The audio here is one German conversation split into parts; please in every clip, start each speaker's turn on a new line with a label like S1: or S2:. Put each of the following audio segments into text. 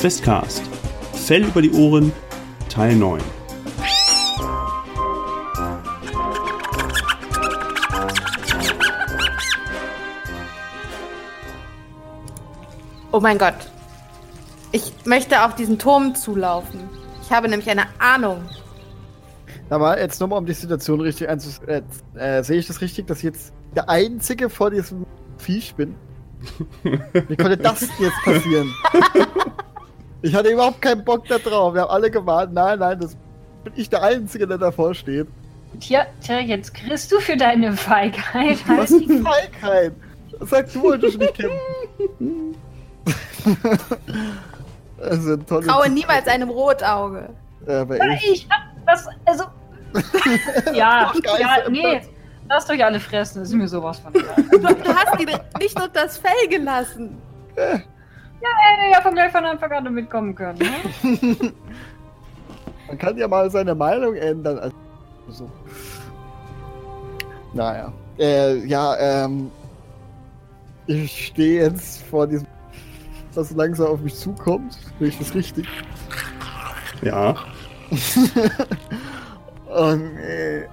S1: Questcast. Fell über die Ohren, Teil 9.
S2: Oh mein Gott. Ich möchte auf diesen Turm zulaufen. Ich habe nämlich eine Ahnung.
S3: Aber jetzt nochmal, um die Situation richtig einzusetzen. Äh, äh, sehe ich das richtig, dass ich jetzt der Einzige vor diesem Viech bin? Wie konnte das jetzt passieren? ich hatte überhaupt keinen Bock da drauf. Wir haben alle gewartet. Nein, nein, das bin ich der Einzige, der davor steht.
S4: Tja, tja, jetzt kriegst du für deine Feigheit.
S3: Was ist die Feigheit? Sag du, wolltest nicht kämpfen.
S2: das ist ein tolles Traue niemals einem Rotauge.
S4: Ja, aber ich. ich hab das, also. ja, ja, nee. Lasst euch alle fressen, das ist mir sowas von.
S2: Du, hast ihn nicht unter das Fell gelassen.
S4: Ja, er hätte ja von gleich von Anfang an mitkommen können. Ne?
S3: Man kann ja mal seine Meinung ändern. Also, so. Naja. Äh, ja, ähm. Ich stehe jetzt vor diesem, das langsam auf mich zukommt. Sehe ich das richtig?
S1: Ja.
S3: Und äh,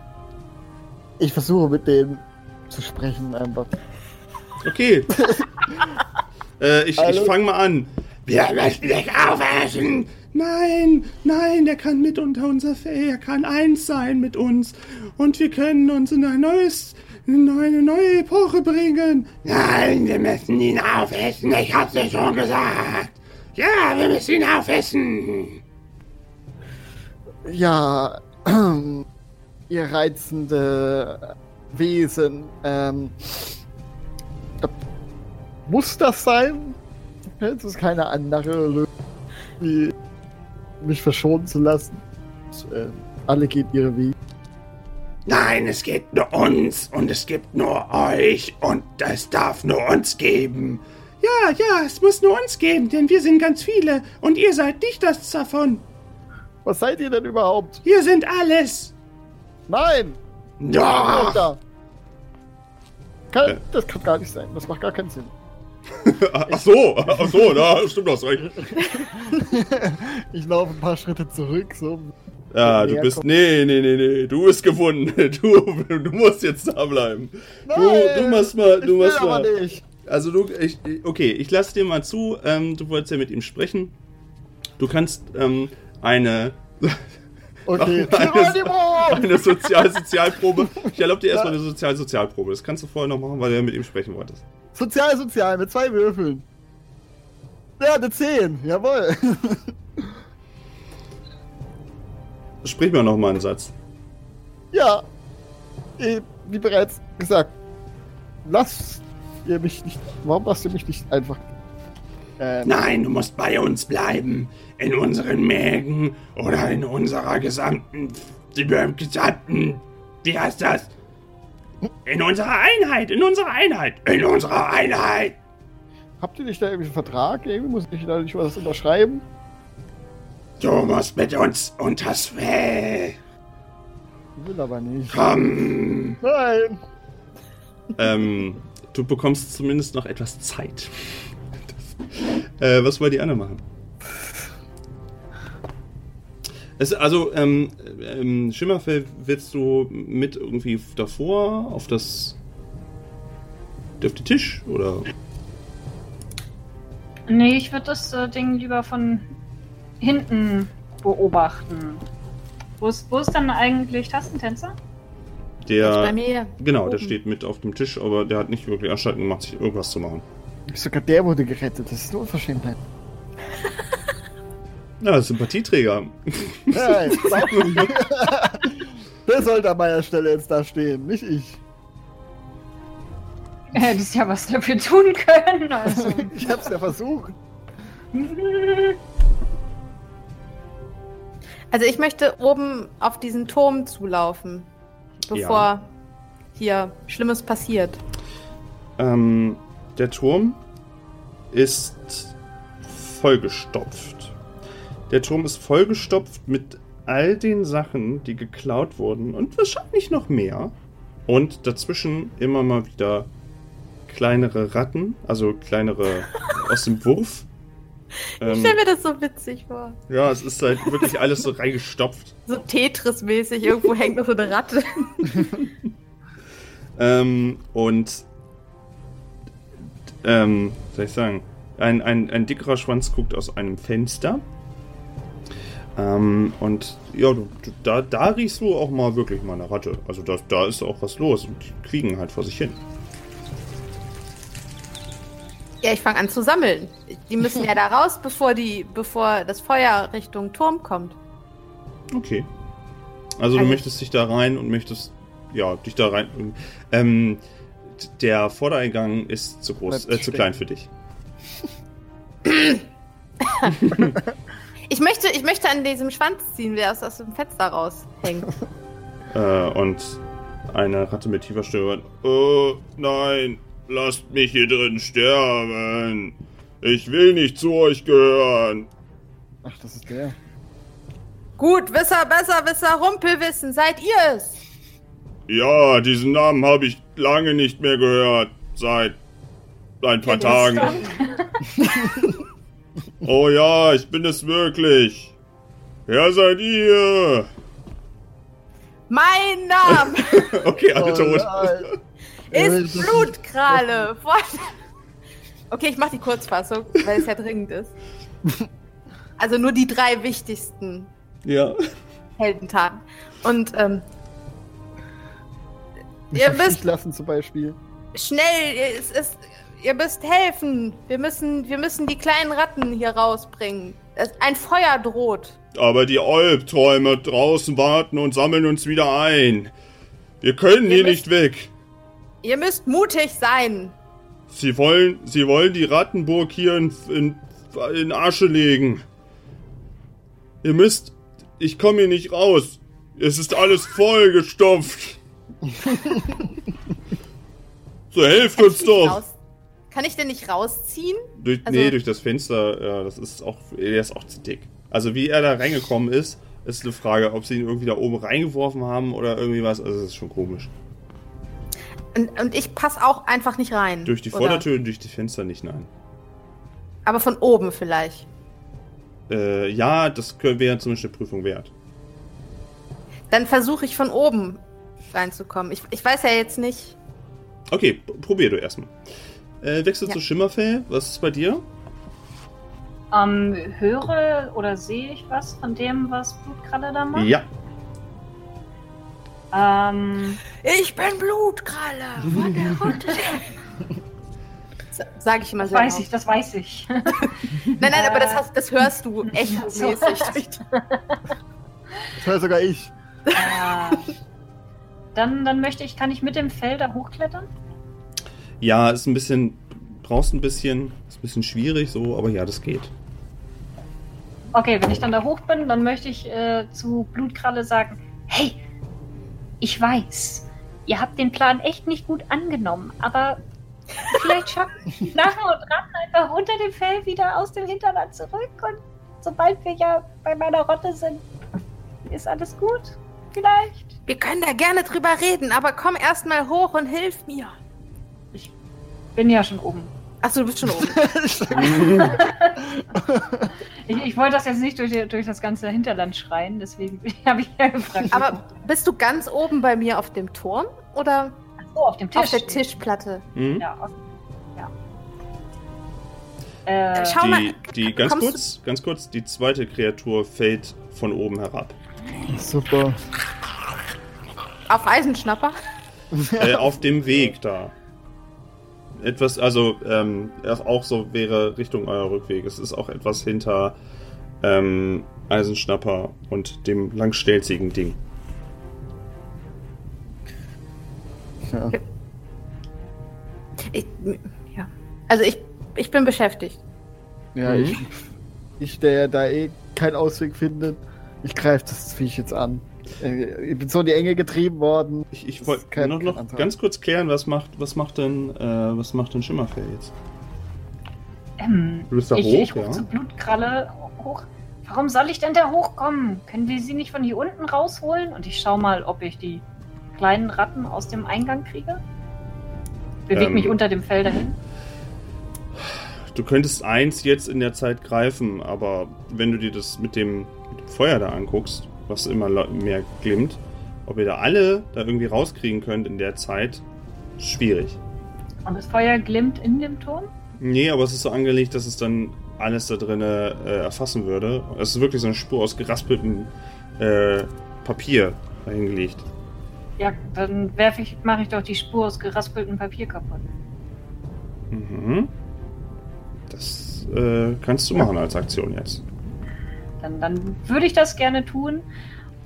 S3: ich versuche mit denen zu sprechen einfach.
S1: Okay. äh, ich ich fange mal an. Wir möchten dich aufessen. Nein, nein, er kann mit unter unser Fell. Er kann eins sein mit uns. Und wir können uns in ein neues, in eine neue Epoche bringen. Nein, wir müssen ihn aufessen. Ich hab's dir schon gesagt. Ja, wir müssen ihn aufessen.
S3: Ja, ihr reizende Wesen. Ähm, muss das sein? Es ist keine andere Lösung, wie mich verschonen zu lassen. Äh, alle gehen ihre Wege.
S1: Nein, es gibt nur uns und es gibt nur euch und es darf nur uns geben. Ja, ja, es muss nur uns geben, denn wir sind ganz viele und ihr seid nicht das davon.
S3: Was seid ihr denn überhaupt?
S1: Wir sind alles.
S3: Nein!
S1: Doch!
S3: Kann. Das kann gar nicht sein. Das macht gar keinen Sinn.
S1: ach so, ach so, da stimmt das recht.
S3: ich laufe ein paar Schritte zurück, so.
S1: Ja, du bist. Nee, nee, nee, nee. Du bist gewonnen. Du, du musst jetzt da bleiben. Nein, du, du machst mal. Du machst mal. Nicht. Also du. Ich, okay, ich lasse dir mal zu. Ähm, du wolltest ja mit ihm sprechen. Du kannst ähm, eine.
S3: Okay.
S1: Eine, eine Sozial-Sozialprobe. Ich erlaube dir erstmal eine Sozial-Sozialprobe. Das kannst du vorher noch machen, weil du ja mit ihm sprechen wolltest.
S3: Sozial-Sozial mit zwei Würfeln. Ja, eine 10. Jawohl.
S1: Sprich mir noch mal einen Satz.
S3: Ja. Wie bereits gesagt, lasst ihr mich nicht. Warum lasst ihr mich nicht einfach
S1: ähm, Nein, du musst bei uns bleiben. In unseren Mägen oder in unserer gesamten. gesamten. Wie heißt das? In unserer Einheit, in unserer Einheit, in unserer Einheit.
S3: Habt ihr nicht da irgendwie einen Vertrag? Irgendwie muss ich da nicht was unterschreiben?
S1: Du musst mit uns unters Fell.
S3: Ich will aber nicht.
S1: Komm.
S3: Nein.
S1: Ähm, du bekommst zumindest noch etwas Zeit. Äh, was wollt die anderen machen? Es, also, ähm, ähm, Schimmerfell willst du mit irgendwie davor auf das. auf den Tisch oder?
S4: Nee, ich würde das äh, Ding lieber von hinten beobachten. Wo ist, wo ist dann eigentlich Tastentänzer?
S1: Der. Bei mir. Genau, oben. der steht mit auf dem Tisch, aber der hat nicht wirklich Anstalten gemacht, sich irgendwas zu machen.
S3: Sogar der wurde gerettet. Das ist eine Unverschämtheit.
S1: Ja, Sympathieträger.
S3: Nein, Der sollte an meiner Stelle jetzt da stehen, nicht ich.
S4: Hättest ja was dafür tun können. Also.
S3: ich hab's ja versucht.
S2: Also ich möchte oben auf diesen Turm zulaufen, bevor ja. hier Schlimmes passiert.
S1: Ähm, der Turm ist vollgestopft. Der Turm ist vollgestopft mit all den Sachen, die geklaut wurden und wahrscheinlich noch mehr. Und dazwischen immer mal wieder kleinere Ratten, also kleinere aus dem Wurf.
S2: Ich
S1: Ähm,
S2: stelle mir das so witzig vor.
S1: ja, es ist halt wirklich alles so reingestopft.
S2: So Tetris-mäßig, irgendwo hängt noch so eine Ratte.
S1: Ähm, und ähm, soll ich sagen? Ein, ein, ein dickerer Schwanz guckt aus einem Fenster. Ähm, und ja, du, du, da, da riechst du auch mal wirklich mal eine Ratte. Also da, da ist auch was los und die kriegen halt vor sich hin.
S2: Ja, ich fange an zu sammeln. Die müssen ja da raus, bevor, die, bevor das Feuer Richtung Turm kommt.
S1: Okay. Also du
S2: Also-
S1: möchtest dich da rein und möchtest, ja, dich da rein. Ähm, der Vordereingang ist zu groß, äh, zu klein für dich.
S2: Ich möchte, ich möchte an diesem Schwanz ziehen, der aus, aus dem Fenster raushängt.
S1: Äh, und eine Ratte mit tiefer Stimme. Oh, nein, lasst mich hier drin sterben. Ich will nicht zu euch gehören.
S3: Ach, das ist der.
S2: Gut, Wisser, besser, Wisser, Rumpelwissen, seid ihr es?
S1: Ja, diesen Namen habe ich lange nicht mehr gehört. Seit ein paar Tagen. Oh ja, ich bin es wirklich. Wer seid ihr?
S2: Mein Name
S1: Okay, alle
S3: Oh
S1: tot.
S2: ist Blutkralle. Okay, ich mach die Kurzfassung, weil es ja dringend ist. Also nur die drei wichtigsten
S1: Ja.
S2: Heldentaten. Und ähm,
S3: Mich
S2: Ihr wisst-
S3: lassen zum Beispiel.
S2: schnell, es ist, ihr müsst helfen. Wir müssen, wir müssen die kleinen Ratten hier rausbringen. Ein Feuer droht.
S1: Aber die Albträume draußen warten und sammeln uns wieder ein. Wir können
S2: Ihr
S1: hier
S2: müsst-
S1: nicht weg.
S2: Ihr müsst mutig sein.
S1: Sie wollen, sie wollen die Rattenburg hier in, in, in Asche legen. Ihr müsst, ich komme hier nicht raus. Es ist alles vollgestopft. so helft uns doch.
S2: Kann ich denn nicht rausziehen?
S1: Durch,
S2: Also-
S1: nee, durch das Fenster, ja, das ist auch, er ist auch zu dick. Also wie er da reingekommen ist, ist eine Frage, ob sie ihn irgendwie da oben reingeworfen haben oder irgendwie was. Also das ist schon komisch.
S2: Und, und ich passe auch einfach nicht rein.
S1: Durch die? Vordertür und durch die Fenster nicht, nein.
S2: Aber von oben vielleicht.
S1: Äh, ja, das wäre zumindest eine Prüfung wert.
S2: Dann versuche ich von oben reinzukommen. Ich, ich weiß ja jetzt nicht.
S1: Okay, probier du erstmal. Äh, wechsel
S2: Ja.
S1: zu Schimmerfell. Was ist bei dir?
S4: Ähm, höre oder sehe ich was von dem, was Blutkralle da macht?
S1: Ja.
S4: Ähm,
S2: Ich bin Blutkralle von der Rotte. Sage ich immer
S4: das
S2: sehr
S4: weiß ich, das weiß ich.
S2: Nein, nein, aber das, hast, das hörst du echt mäßig.
S3: Das höre sogar ich.
S4: äh, dann, dann möchte ich, kann ich mit dem Fell da hochklettern?
S1: Ja, ist ein bisschen, brauchst ein bisschen, ist ein bisschen schwierig so, aber ja, das geht.
S4: Okay, wenn ich dann da hoch bin, dann möchte ich äh, zu Blutkralle sagen, hey, ich weiß, ihr habt den Plan echt nicht gut angenommen, aber vielleicht schaffen Narren und Ratten einfach unter dem Fell wieder aus dem Hinterland zurück und sobald wir ja bei meiner Rotte sind, ist alles gut. Vielleicht.
S2: Wir können da gerne drüber reden, aber komm erst mal hoch und hilf mir.
S4: Bin ja schon oben.
S2: Achso, du bist schon oben.
S4: Ich, ich wollte das jetzt nicht durch, durch das ganze Hinterland schreien, deswegen habe ich ja gefragt.
S2: Aber bist du ganz oben bei mir auf dem Turm oder
S4: Ach so, auf dem Tisch.
S2: auf der Tischplatte?
S1: Mhm.
S4: Ja, auf, ja. Äh,
S2: Schau mal,
S1: Die, die, ganz kurz, ganz kurz, die zweite Kreatur fällt von oben herab.
S3: Super.
S2: Auf Eisenschnapper?
S1: äh, auf dem Weg da. Etwas, also, ähm, auch so wäre Richtung euer Rückweg. Es ist auch etwas hinter ähm, Eisenschnapper und dem langstelzigen Ding.
S3: Ja.
S2: Ich, ja. Also ich, ich bin beschäftigt.
S3: Ja,
S1: Mhm.
S3: ich, ich, der da eh keinen Ausweg findet, ich greife das Viech jetzt an. Äh, Ich bin so in die Enge getrieben worden.
S1: Ich, ich wollte noch,
S3: kein
S1: noch ganz kurz klären, was macht, was macht denn, äh, was macht denn Schimmerfell jetzt?
S4: ähm,
S1: Du bist da
S4: ich,
S1: hoch,
S4: ich rufe
S1: ja?
S4: zu Blutkralle hoch. Warum soll ich denn da hochkommen? Können wir sie nicht von hier unten rausholen? Und ich schau mal, ob ich die kleinen Ratten aus dem Eingang kriege. Beweg
S1: Ähm.
S4: mich unter dem Fell dahin.
S1: du könntest eins jetzt in der Zeit greifen, aber wenn du dir das mit dem, mit dem Feuer da anguckst, was immer mehr glimmt, ob ihr da alle da irgendwie rauskriegen könnt in der Zeit, schwierig.
S4: Und das Feuer glimmt in dem Turm?
S1: Nee, aber es ist so angelegt, dass es dann alles da drin äh, erfassen würde. Es ist wirklich so eine Spur aus geraspeltem äh, Papier dahingelegt.
S4: Ja, dann werfe ich, mache ich doch die Spur aus geraspeltem Papier kaputt.
S1: Mhm. Das äh, kannst du machen als Aktion jetzt.
S4: Dann, dann würde ich das gerne tun.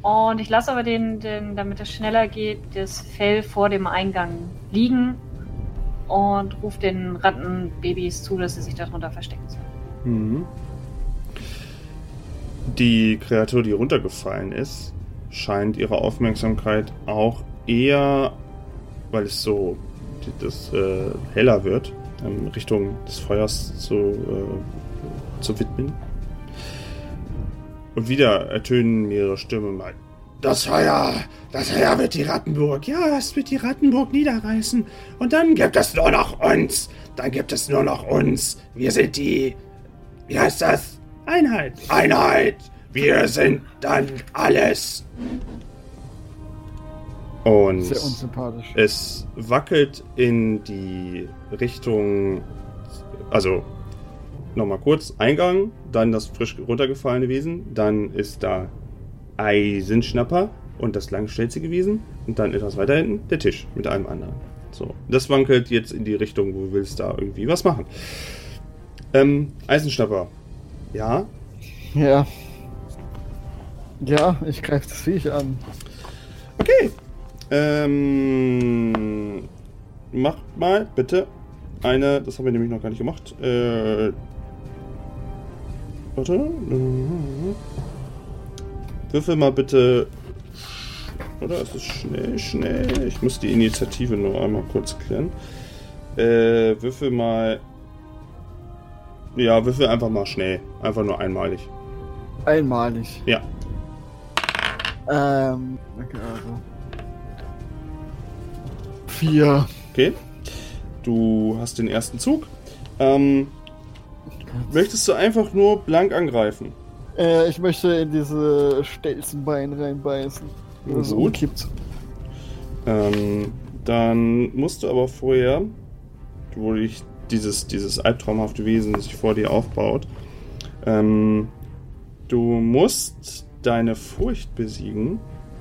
S4: Und ich lasse aber den, den, damit es schneller geht, das Fell vor dem Eingang liegen und rufe den Rattenbabys zu, dass sie sich darunter verstecken sollen.
S1: Mhm. Die Kreatur, die runtergefallen ist, scheint ihre Aufmerksamkeit auch eher, weil es so das, äh, heller wird, in Richtung des Feuers zu, äh, zu widmen. Und wieder ertönen mehrere Stimmen mal. Das Feuer, das Feuer wird die Rattenburg, ja, es wird die Rattenburg niederreißen. Und dann gibt es nur noch uns. Dann gibt es nur noch uns. Wir sind die, wie heißt das? Einheit. Einheit. Wir sind dann alles. Und
S3: Sehr unsympathisch.
S1: es wackelt in die Richtung, also nochmal kurz, Eingang, dann das frisch runtergefallene Wesen, dann ist da Eisenschnapper und das Langstelze gewesen und dann etwas weiter hinten der Tisch mit einem anderen. So, das wankelt jetzt in die Richtung, wo du willst da irgendwie was machen. Ähm, Eisenschnapper. Ja,
S3: Ja. Ja, ich greife das Viech an.
S1: Okay. Ähm, mach mal bitte eine, das haben wir nämlich noch gar nicht gemacht. Äh, warte. Würfel mal bitte. Oder ist es schnell, schnell? Ich muss die Initiative nur einmal kurz klären. Äh, würfel mal. Ja, würfel einfach mal schnell. Einfach nur einmalig.
S3: Einmalig.
S1: Ja.
S3: Ähm, okay, also. Vier.
S1: Okay. Du hast den ersten Zug. Ähm, möchtest du einfach nur blank angreifen?
S3: Äh, ich möchte in diese Stelzenbein reinbeißen.
S1: Na
S3: So
S1: gut.
S3: kippt.
S1: Ähm, dann musst du aber vorher, wo dich dieses, dieses albtraumhafte Wesen sich vor dir aufbaut, ähm, du musst deine Furcht besiegen,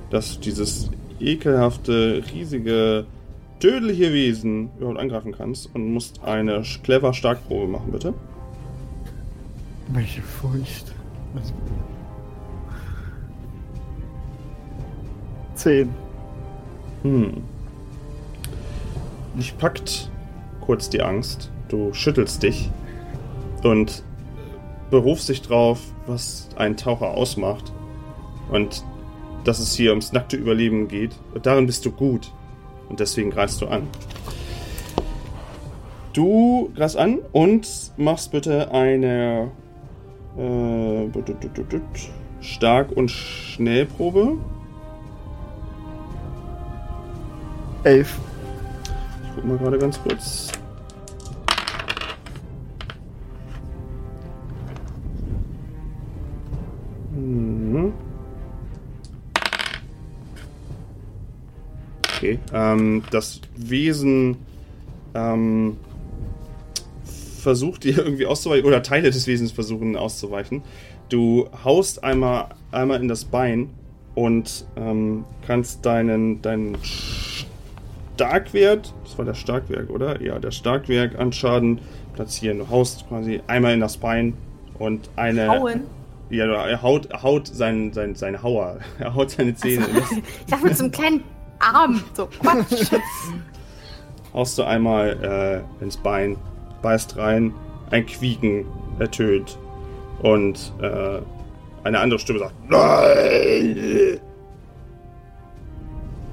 S1: dass du dieses ekelhafte, riesige, tödliche Wesen überhaupt angreifen kannst und musst eine clever Starkprobe machen, bitte.
S3: Welche Furcht. Was- Zehn.
S1: Hm. Dich packt kurz die Angst. Du schüttelst dich und berufst dich drauf, was ein Taucher ausmacht. Und dass es hier ums nackte Überleben geht. Und darin bist du gut. Und deswegen greifst du an. Du greifst an und machst bitte eine äh, Stark- und Schnellprobe.
S3: Elf.
S1: Ich guck mal gerade ganz kurz. Mhm. Okay. Ähm, das Wesen ähm, versucht dir irgendwie auszuweichen, oder Teile des Wesens versuchen auszuweichen. Du haust einmal, einmal in das Bein und ähm, kannst deinen, deinen Starkwert, das war der Starkwerk, oder? Ja, der Starkwerk an Schaden platzieren. Du haust quasi einmal in das Bein und eine.
S2: Hauen.
S1: Ja, er haut, haut sein, sein, seine Hauer. Er haut seine Zähne in das.
S2: Ich dachte mit so einem kleinen Arm. So, Quatsch.
S1: haust du einmal äh, ins Bein, beißt rein, ein Quieken ertönt und äh, eine andere Stimme sagt: Nein!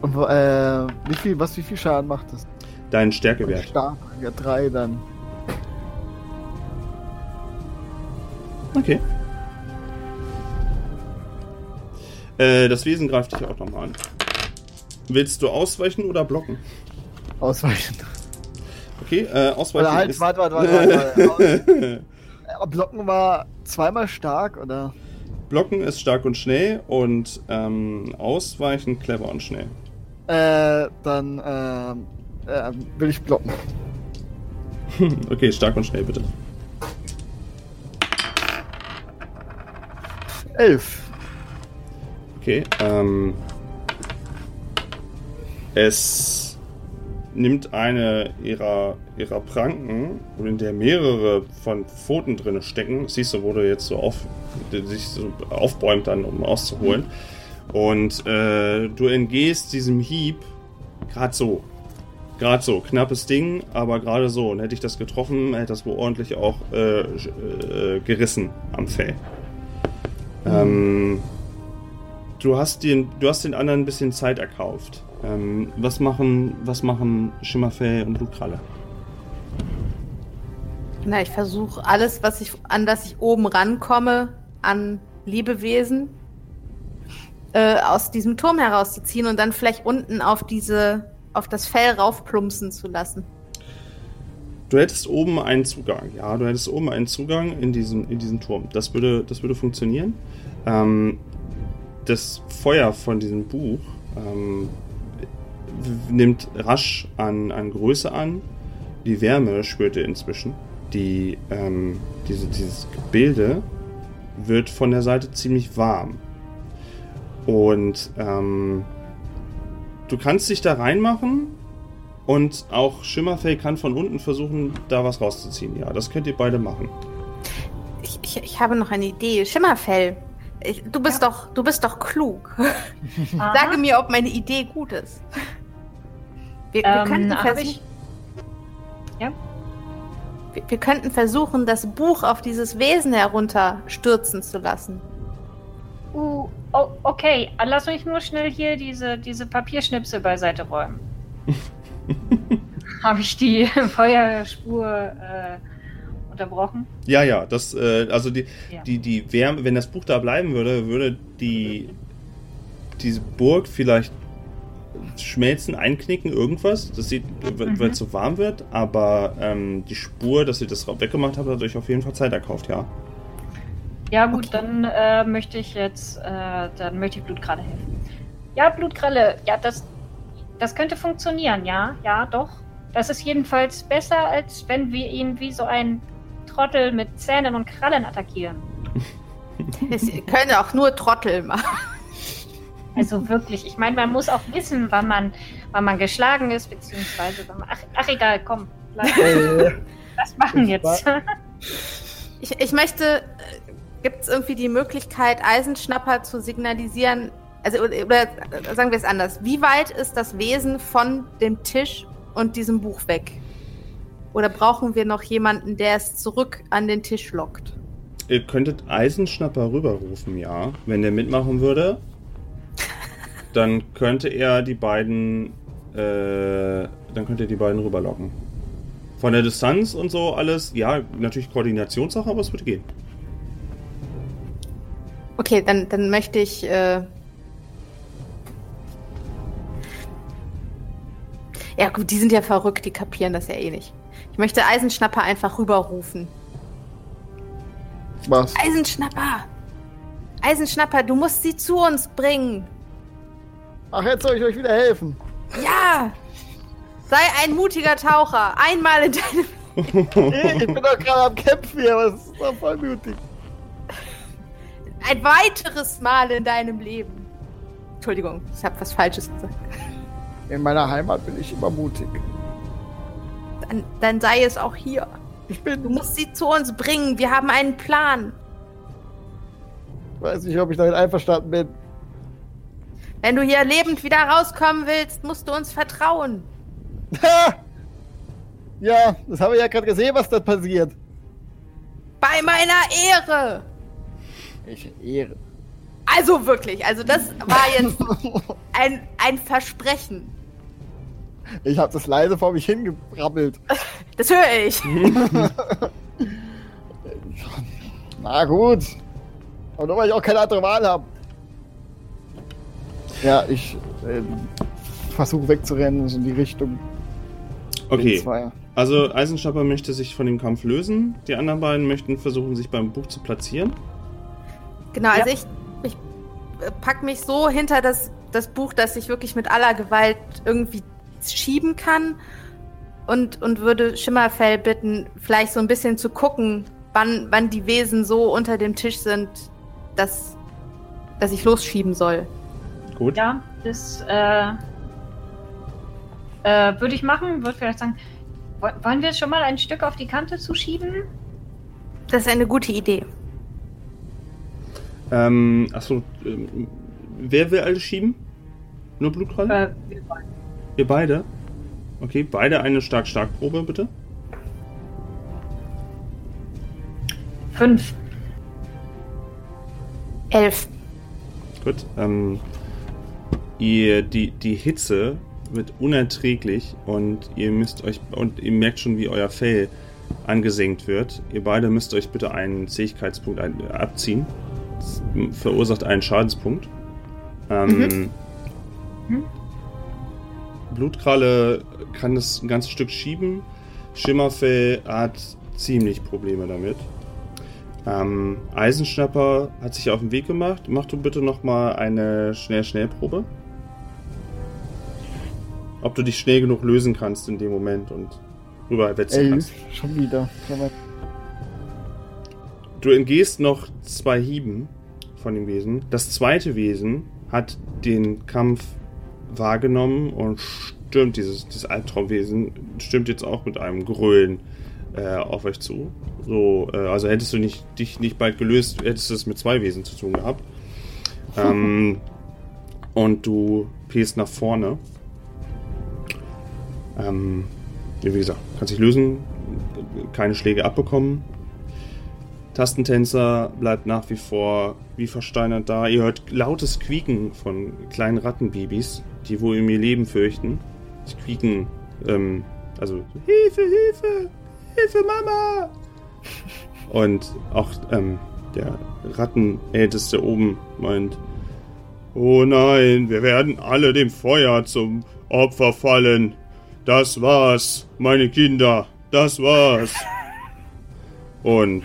S3: Und äh, wie viel, was, wie viel Schaden macht das?
S1: Dein Stärkewert.
S3: Stark. Ja, drei dann.
S1: Okay. Äh, das Wesen greift dich auch nochmal an. Willst du ausweichen oder blocken?
S3: Ausweichen.
S1: Okay, äh, Ausweichen
S3: Oder halt,
S1: ist...
S3: warte, warte, warte, warte. Äh, Blocken war zweimal stark, oder?
S1: Blocken ist stark und schnell und ähm, Ausweichen clever und schnell.
S3: Äh, dann, ähm, äh, will ich blocken.
S1: Okay, stark und schnell bitte.
S3: Elf.
S1: Okay, ähm. Es nimmt eine ihrer, ihrer Pranken, in der mehrere von Pfoten drin stecken. Siehst du, wo du jetzt so auf, sich so aufbäumt, dann, um auszuholen. Und äh, du entgehst diesem Hieb gerade so. Gerade so. Knappes Ding, aber gerade so. Und hätte ich das getroffen, hätte das wohl ordentlich auch äh, äh, gerissen am Fell. Ähm, du hast den, du hast den anderen ein bisschen Zeit erkauft. Ähm, was machen, was machen Schimmerfell und Blutkralle?
S2: Na, ich versuche alles, was ich, an das ich oben rankomme, an Lebewesen, äh, aus diesem Turm herauszuziehen und dann vielleicht unten auf diese, auf das Fell raufplumpsen zu lassen.
S1: Du hättest oben einen Zugang, ja, du hättest oben einen Zugang in diesen, in diesen Turm. Das würde, das würde funktionieren. Ähm, das Feuer von diesem Buch ähm, nimmt rasch an, an Größe an. Die Wärme spürt ihr inzwischen. Die, ähm, diese, dieses Gebilde wird von der Seite ziemlich warm. Und ähm, du kannst dich da reinmachen und auch Schimmerfell kann von unten versuchen, da was rauszuziehen. Ja, das könnt ihr beide machen.
S2: Ich, ich, ich habe noch eine Idee. Schimmerfell, ich, du bist doch, du bist doch klug. Sage mir, ob meine Idee gut ist. Wir, wir,
S4: Ähm,
S2: könnten versuchen,
S4: ich- Ja?
S2: wir, wir könnten versuchen, das Buch auf dieses Wesen herunterstürzen zu lassen.
S4: Uh, oh, okay, lass mich nur schnell hier diese, diese Papierschnipsel beiseite räumen. Habe ich die Feuerspur äh, unterbrochen?
S1: Ja, ja, das, äh, also die,
S4: Ja.
S1: die, die Wärme, wenn das Buch da bleiben würde, würde die, diese Burg vielleicht schmelzen, einknicken, irgendwas. Das sieht,
S4: Mhm.
S1: weil es so warm wird, aber ähm, die Spur, dass ihr das weggemacht habt, hat euch auf jeden Fall Zeit erkauft, ja.
S4: Ja gut,
S2: Okay.
S4: dann äh, möchte ich jetzt, äh, dann möchte ich Blutkralle helfen. Ja, Blutkralle, ja, das, das könnte funktionieren, ja, ja, doch. Das ist jedenfalls besser, als wenn wir ihn wie so ein Trottel mit Zähnen und Krallen attackieren.
S2: Es können auch nur Trottel machen.
S4: Also wirklich, ich meine, man muss auch wissen, wann man, wann man geschlagen ist, beziehungsweise wann man, ach, ach egal, komm, lass,
S3: Äh,
S4: lass machen
S3: Ich
S4: jetzt.
S2: Ich, ich möchte, gibt es irgendwie die Möglichkeit, Eisenschnapper zu signalisieren? Also, oder, oder sagen wir es anders. Wie weit ist das Wesen von dem Tisch und diesem Buch weg? Oder brauchen wir noch jemanden, der es zurück an den Tisch lockt?
S1: Ihr könntet Eisenschnapper rüberrufen, ja. Wenn der mitmachen würde, dann könnte er die beiden, äh, dann könnte er die beiden rüberlocken. Von der Distanz und so alles, ja, natürlich Koordinationssache, aber es würde gehen.
S2: Okay, dann, dann möchte ich. Äh ja, gut, die sind ja verrückt, die kapieren das ja eh nicht. Ich möchte Eisenschnapper einfach rüberrufen.
S3: was?
S2: Eisenschnapper! Eisenschnapper, du musst sie zu uns bringen!
S3: Ach, jetzt soll ich euch wieder helfen.
S2: Ja! Sei ein mutiger Taucher! Einmal in deinem.
S3: Ich bin doch gerade am Kämpfen hier, aber es ist doch voll mutig.
S2: Ein weiteres Mal in deinem Leben! Entschuldigung, ich habe was Falsches gesagt.
S3: In meiner Heimat bin ich immer mutig.
S2: Dann, dann sei es auch hier.
S3: Ich
S2: Du
S3: bin,
S2: musst sie zu uns bringen. Wir haben einen Plan.
S3: weiß nicht, ob ich damit einverstanden bin.
S2: Wenn du hier lebend wieder rauskommen willst, musst du uns vertrauen.
S3: Ha! Ja, das habe ich ja gerade gesehen, was da passiert.
S2: Bei meiner Ehre.
S3: Ich Ehre.
S2: Also wirklich, also das war jetzt ein, ein Versprechen.
S3: Ich habe das leise vor mich hingebrabbelt.
S2: Das höre ich.
S3: Na gut. Aber nur weil ich auch keine andere Wahl habe. Ja, ich ähm, versuche wegzurennen, so in die Richtung.
S1: Okay. Also Eisenschnapper möchte sich von dem Kampf lösen. Die anderen beiden möchten versuchen, sich beim Buch zu platzieren.
S2: Genau, also ich, ich äh, pack mich so hinter das, das Buch, dass ich wirklich mit aller Gewalt irgendwie schieben kann und, und würde Schimmerfell bitten, vielleicht so ein bisschen zu gucken, wann, wann die Wesen so unter dem Tisch sind, dass, dass ich losschieben soll.
S1: Gut.
S4: Ja, das äh, äh, würde ich machen. Würde vielleicht sagen, wo- wollen wir schon mal ein Stück auf die Kante zuschieben?
S2: Das ist eine gute Idee.
S1: Ähm, achso, ähm, wer will alles schieben? Nur Blutkralle?
S4: Äh, wir wollen.
S1: Ihr beide? Okay, beide eine Stark-Stark-Probe, bitte.
S4: Fünf.
S2: Elf.
S1: Gut. Ähm, ihr, die, die Hitze wird unerträglich und ihr müsst euch, und ihr merkt schon, wie euer Fell angesenkt wird. Ihr beide müsst euch bitte einen Zähigkeitspunkt ein, abziehen. Das verursacht einen Schadenspunkt. Ähm,
S4: Mhm.
S1: Blutkralle kann das ein ganzes Stück schieben. Schimmerfell hat ziemlich Probleme damit. Ähm, Eisenschnapper hat sich auf den Weg gemacht. Mach du bitte nochmal eine Schnell-Schnell-Probe. Ob du dich schnell genug lösen kannst in dem Moment und rüberwetzen
S3: Elf,
S1: kannst.
S3: schon wieder.
S1: Du entgehst noch zwei Hieben von dem Wesen. Das zweite Wesen hat den Kampf wahrgenommen und stürmt dieses, dieses Albtraumwesen, stürmt jetzt auch mit einem Grölen äh, auf euch zu. So, äh, also hättest du nicht, dich nicht bald gelöst, hättest du es mit zwei Wesen zu tun gehabt. ähm, und du pest nach vorne. Ähm, wie gesagt, kannst dich lösen, keine Schläge abbekommen. Tastentänzer bleibt nach wie vor wie versteinert da. Ihr hört lautes Quieken von kleinen Rattenbabys, die wohl um ihr Leben fürchten. Sie quieken, ähm, also Hilfe, Hilfe, Hilfe, Mama! Und auch ähm, der Rattenälteste oben meint, Oh nein, wir werden alle dem Feuer zum Opfer fallen. Das war's, meine Kinder, das war's. Und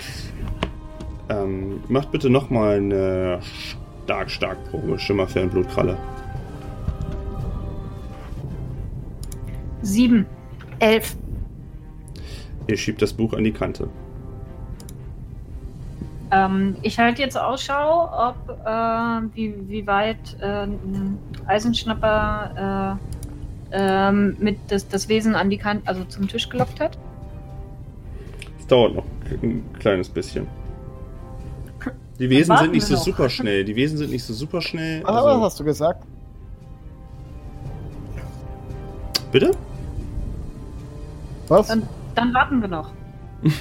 S1: ähm, macht bitte nochmal eine stark, stark Probe. Schimmerfell und Blutkralle.
S4: Sieben.
S2: Elf.
S1: Ihr schiebt das Buch an die Kante.
S4: Ähm, ich halte jetzt Ausschau, ob äh, wie, wie weit äh, ein Eisenschnapper äh, ähm, mit das, das Wesen an die Kante, also zum Tisch gelockt hat.
S1: Es dauert noch ein kleines bisschen. Die Wesen sind nicht so
S4: noch.
S1: super schnell. Die Wesen sind nicht so super schnell.
S3: Ah, was
S1: Also,
S3: hast du gesagt?
S1: bitte?
S3: Was?
S4: Dann, dann warten wir noch.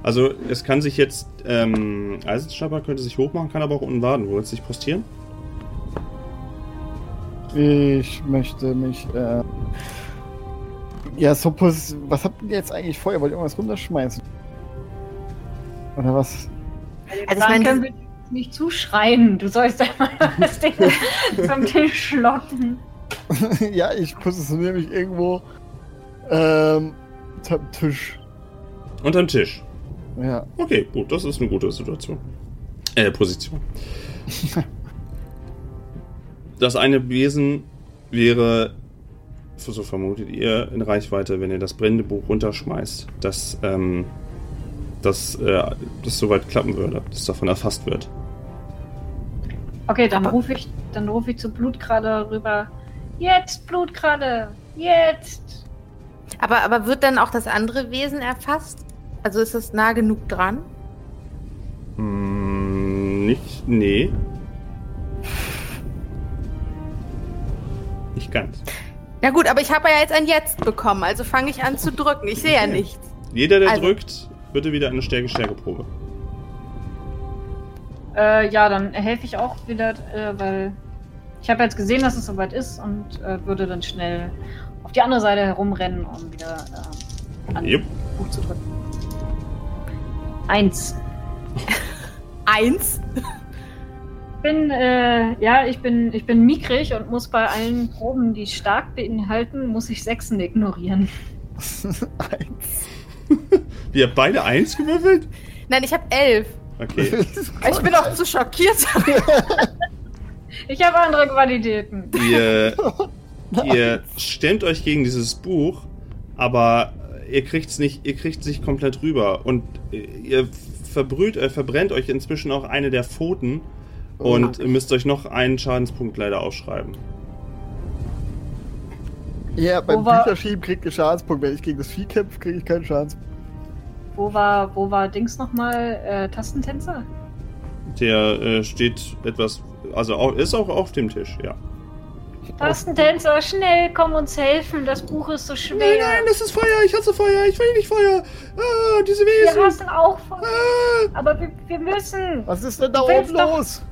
S1: Also es kann sich jetzt ähm, Eisenschnapper könnte sich hochmachen, kann aber auch unten warten. Wo willst du dich postieren?
S3: Ich möchte mich, äh. Ja, so pos Was habt ihr jetzt eigentlich vor? Ihr wollt irgendwas runterschmeißen? Oder was?
S2: Also ich
S4: Dann
S2: meine,
S4: können wir nicht zuschreien. Du sollst einmal das Ding zum Tisch locken.
S3: ja, ich positioniere mich irgendwo, ähm, unterm Tisch.
S1: Unterm Tisch.
S3: Ja.
S1: Okay, gut, das ist eine gute Situation. Äh, Position. Das eine Wesen wäre, so vermutet ihr, in Reichweite, wenn ihr das brennende Buch runterschmeißt, dass ähm, das, äh, das soweit klappen würde, dass davon erfasst wird.
S4: Okay, dann rufe ich, dann rufe ich zu Blutkralle rüber. Jetzt, Blutkralle! Jetzt!
S2: aber, aber wird dann auch das andere Wesen erfasst? Also ist es nah genug dran?
S1: Hm, nicht, nee. Nicht ganz.
S2: Na gut, aber ich habe ja jetzt ein Jetzt bekommen, also fange ich an zu drücken. Ich sehe ja nichts.
S1: Jeder, der
S2: Also-
S1: drückt, bitte wieder eine Stärke-Stärke-Probe.
S4: Äh, ja, dann helfe ich auch wieder, äh, weil ich habe jetzt gesehen, dass es soweit ist und äh, würde dann schnell auf die andere Seite herumrennen, um wieder äh, an
S1: Jupp.
S4: Buch zu drücken. Eins.
S2: Eins?
S4: Ich bin, äh, ja, ich bin, ich bin mickrig und muss bei allen Proben, die stark beinhalten, muss ich Sechsen ignorieren.
S3: Eins.
S1: Wir haben beide eins gewürfelt?
S2: Nein, ich habe elf.
S1: Okay.
S2: Ich bin auch zu schockiert.
S4: Ich habe andere Qualitäten.
S1: Ihr, ihr stemmt euch gegen dieses Buch, aber ihr kriegt's nicht, ihr kriegt nicht komplett rüber und ihr verbrüht, äh, verbrennt euch inzwischen auch eine der Pfoten und ihr müsst euch noch einen Schadenspunkt leider aufschreiben.
S3: Ja, beim
S4: Wo war-
S3: Bücherschieben kriegt ihr Schadenspunkt. Wenn ich gegen das Vieh kämpfe, kriege ich keinen Schadenspunkt.
S4: Wo war, wo war Dings nochmal? Äh, Tastentänzer?
S1: Der äh, steht etwas, also auch, ist auch auf dem Tisch, ja.
S4: Tastentänzer, schnell, komm uns helfen. Das Buch ist so schwer.
S1: Nein, nein, das ist Feuer, ich hasse Feuer, ich will nicht Feuer. Ah, diese
S4: Wir
S1: Wesen.
S4: hassen auch Feuer.
S1: Ah,
S4: Aber wir, wir müssen.
S3: Was ist denn da oben
S4: doch-
S3: los?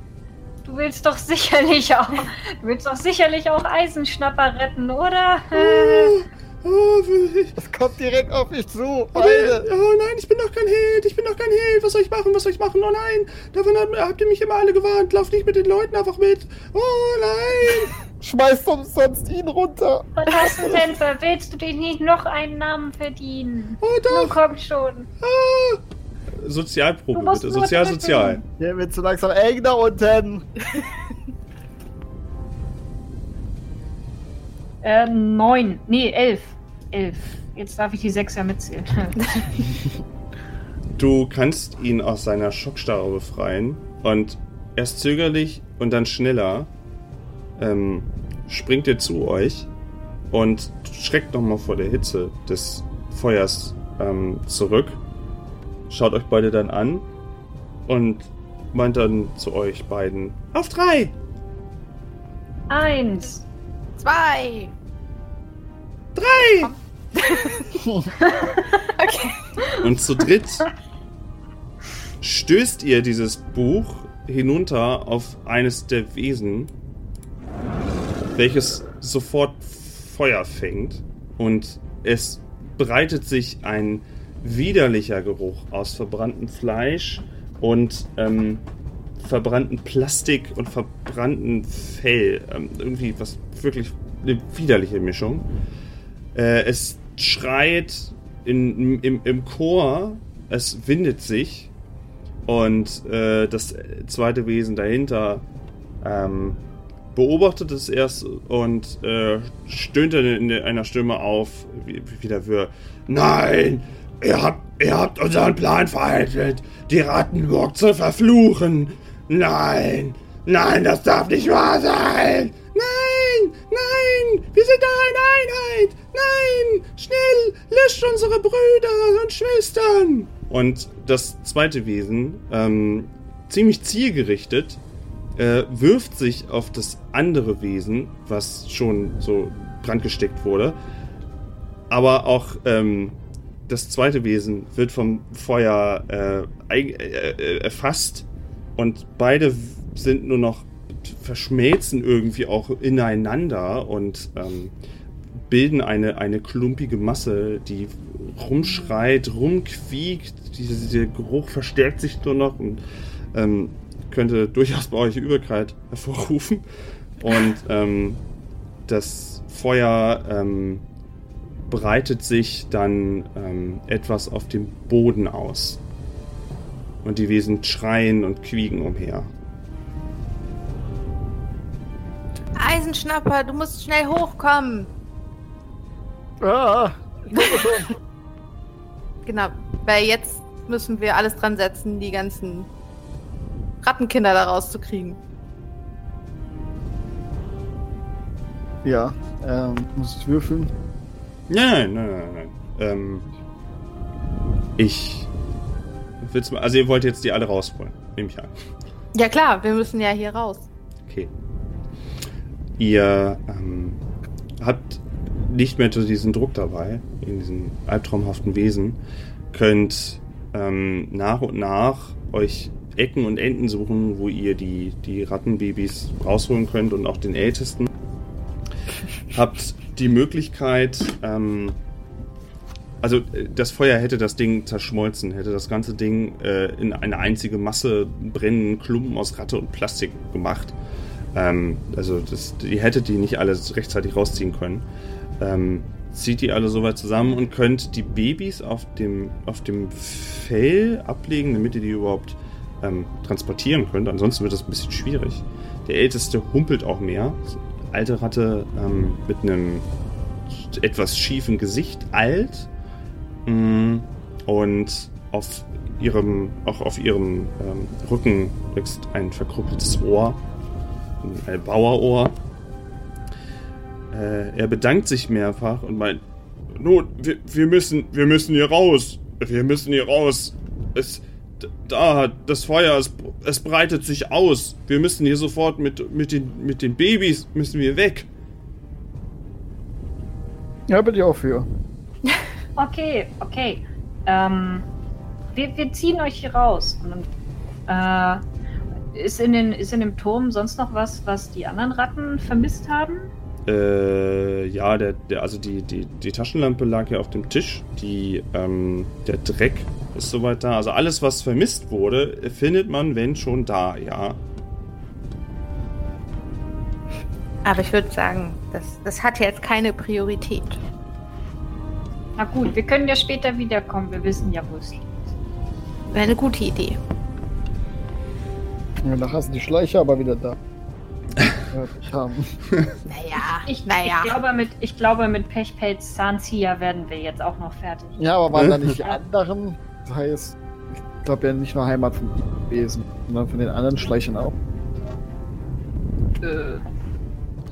S4: Du willst doch sicherlich auch. Du willst doch sicherlich auch Eisenschnapper retten, oder? Äh,
S1: ich-
S3: Das kommt direkt auf mich zu. Beide.
S1: oh nein, ich bin doch kein Held, ich bin doch kein Held. Was soll ich machen, was soll ich machen? Oh nein, davon habt, ihr mich immer alle gewarnt. Lauf nicht mit den Leuten einfach mit. Oh nein.
S3: Schmeißt umsonst ihn runter.
S4: Tastentänzer, willst du dich nicht noch einen Namen verdienen?
S1: Oh
S4: Nun
S1: doch.
S4: komm schon.
S1: Ah. Sozialprobe bitte, sozial, sozial.
S3: Hier wird so langsam eng da unten.
S4: Äh, neun. Nee, elf. Elf. Jetzt darf ich die sechs ja mitzählen.
S1: Du kannst ihn aus seiner Schockstarre befreien und erst zögerlich und dann schneller ähm, springt er zu euch und schreckt nochmal vor der Hitze des Feuers ähm, zurück, schaut euch beide dann an und meint dann zu euch beiden: Auf drei!
S4: Eins.
S2: Zwei.
S1: Drei!
S2: Okay.
S1: Und zu dritt stößt ihr dieses Buch hinunter auf eines der Wesen, welches sofort Feuer fängt und es breitet sich ein widerlicher Geruch aus verbranntem Fleisch und ähm, verbrannten Plastik und verbrannten Fell. Ähm, irgendwie was wirklich eine widerliche Mischung. Äh, es schreit in, im, im Chor, es windet sich und äh, das zweite Wesen dahinter ähm, beobachtet es erst und äh, stöhnt dann in einer Stimme auf, wie, wie der Wirr. Nein! Ihr habt, ihr habt unseren Plan vereitelt, die Rattenburg zu verfluchen! Nein! Nein, das darf nicht wahr sein! Nein! Nein! Wir sind da eine Einheit! Nein! Schnell! Löscht unsere Brüder und Schwestern! Und das zweite Wesen, ähm, ziemlich zielgerichtet, äh, wirft sich auf das andere Wesen, was schon so brandgesteckt wurde. Aber auch ähm, das zweite Wesen wird vom Feuer äh, eig- äh, äh, erfasst und beide sind nur noch verschmelzen irgendwie auch ineinander und ähm, bilden eine, eine klumpige Masse, die rumschreit, rumquiekt. Dieser, dieser Geruch verstärkt sich nur noch und ähm, könnte durchaus bei euch Übelkeit hervorrufen. Und ähm, das Feuer ähm, breitet sich dann ähm, etwas auf dem Boden aus. Und die Wesen schreien und quieken umher.
S2: Eisenschnapper, du musst schnell hochkommen.
S3: Ah.
S2: Genau, weil jetzt müssen wir alles dran setzen, die ganzen Rattenkinder da rauszukriegen.
S3: Ja, ähm, muss ich würfeln?
S1: Nein, nein, nein, nein. Ähm, ich will's mal, also ihr wollt jetzt die alle rausholen, nehme ich an.
S2: Ja klar, wir müssen ja hier raus.
S1: Okay. Ihr ähm, habt nicht mehr so diesen Druck dabei, in diesen albtraumhaften Wesen, könnt ähm, nach und nach euch Ecken und Enden suchen, wo ihr die, die Rattenbabys rausholen könnt und auch den Ältesten. Habt die Möglichkeit, ähm, also äh, das Feuer hätte das Ding zerschmolzen, hätte das ganze Ding äh, in eine einzige Masse brennenden Klumpen aus Ratte und Plastik gemacht. Ähm, also das, ihr hättet die nicht alle rechtzeitig rausziehen können. Ähm, zieht die alle soweit zusammen und könnt die Babys auf dem, auf dem Fell ablegen, damit ihr die überhaupt ähm, transportieren könnt. Ansonsten wird das ein bisschen schwierig. Der Älteste humpelt auch mehr. Alte Ratte ähm, mit einem etwas schiefen Gesicht, alt. Mm, und auf ihrem, auch auf ihrem ähm, Rücken wächst ein verkrüppeltes Ohr. Ein Bauerohr. Äh, er bedankt sich mehrfach und meint, nun, wir, wir, müssen, wir müssen hier raus. Wir müssen hier raus. Es, da, das Feuer, es, es breitet sich aus. Wir müssen hier sofort mit, mit, den, mit den Babys, müssen wir weg.
S3: Ja, bin ich auch für.
S4: Okay, okay. Ähm, wir, wir ziehen euch hier raus. Und äh, ist, in den, ist in dem Turm sonst noch was, was die anderen Ratten vermisst haben?
S1: Äh, ja, der, der, also die, die, die Taschenlampe lag ja auf dem Tisch. Die, ähm, der Dreck ist soweit da. Also alles, was vermisst wurde, findet man, wenn schon da, ja.
S2: Aber ich würde sagen, das, das hat jetzt keine Priorität.
S4: Na gut, wir können ja später wiederkommen. Wir wissen ja, wo es liegt.
S2: Wäre eine gute Idee.
S3: Ja, nachher sind die Schleicher aber wieder da. Ich haben.
S2: Naja,
S4: Ich,
S2: naja.
S4: ich, glaube, mit, ich glaube, mit Pechpelz Zahnzieher werden wir jetzt auch noch fertig.
S3: Ja, aber waren da nicht die anderen? Das heißt, ich glaube ja nicht nur Heimat von Wesen, sondern von den anderen Schleichern auch.
S4: Äh,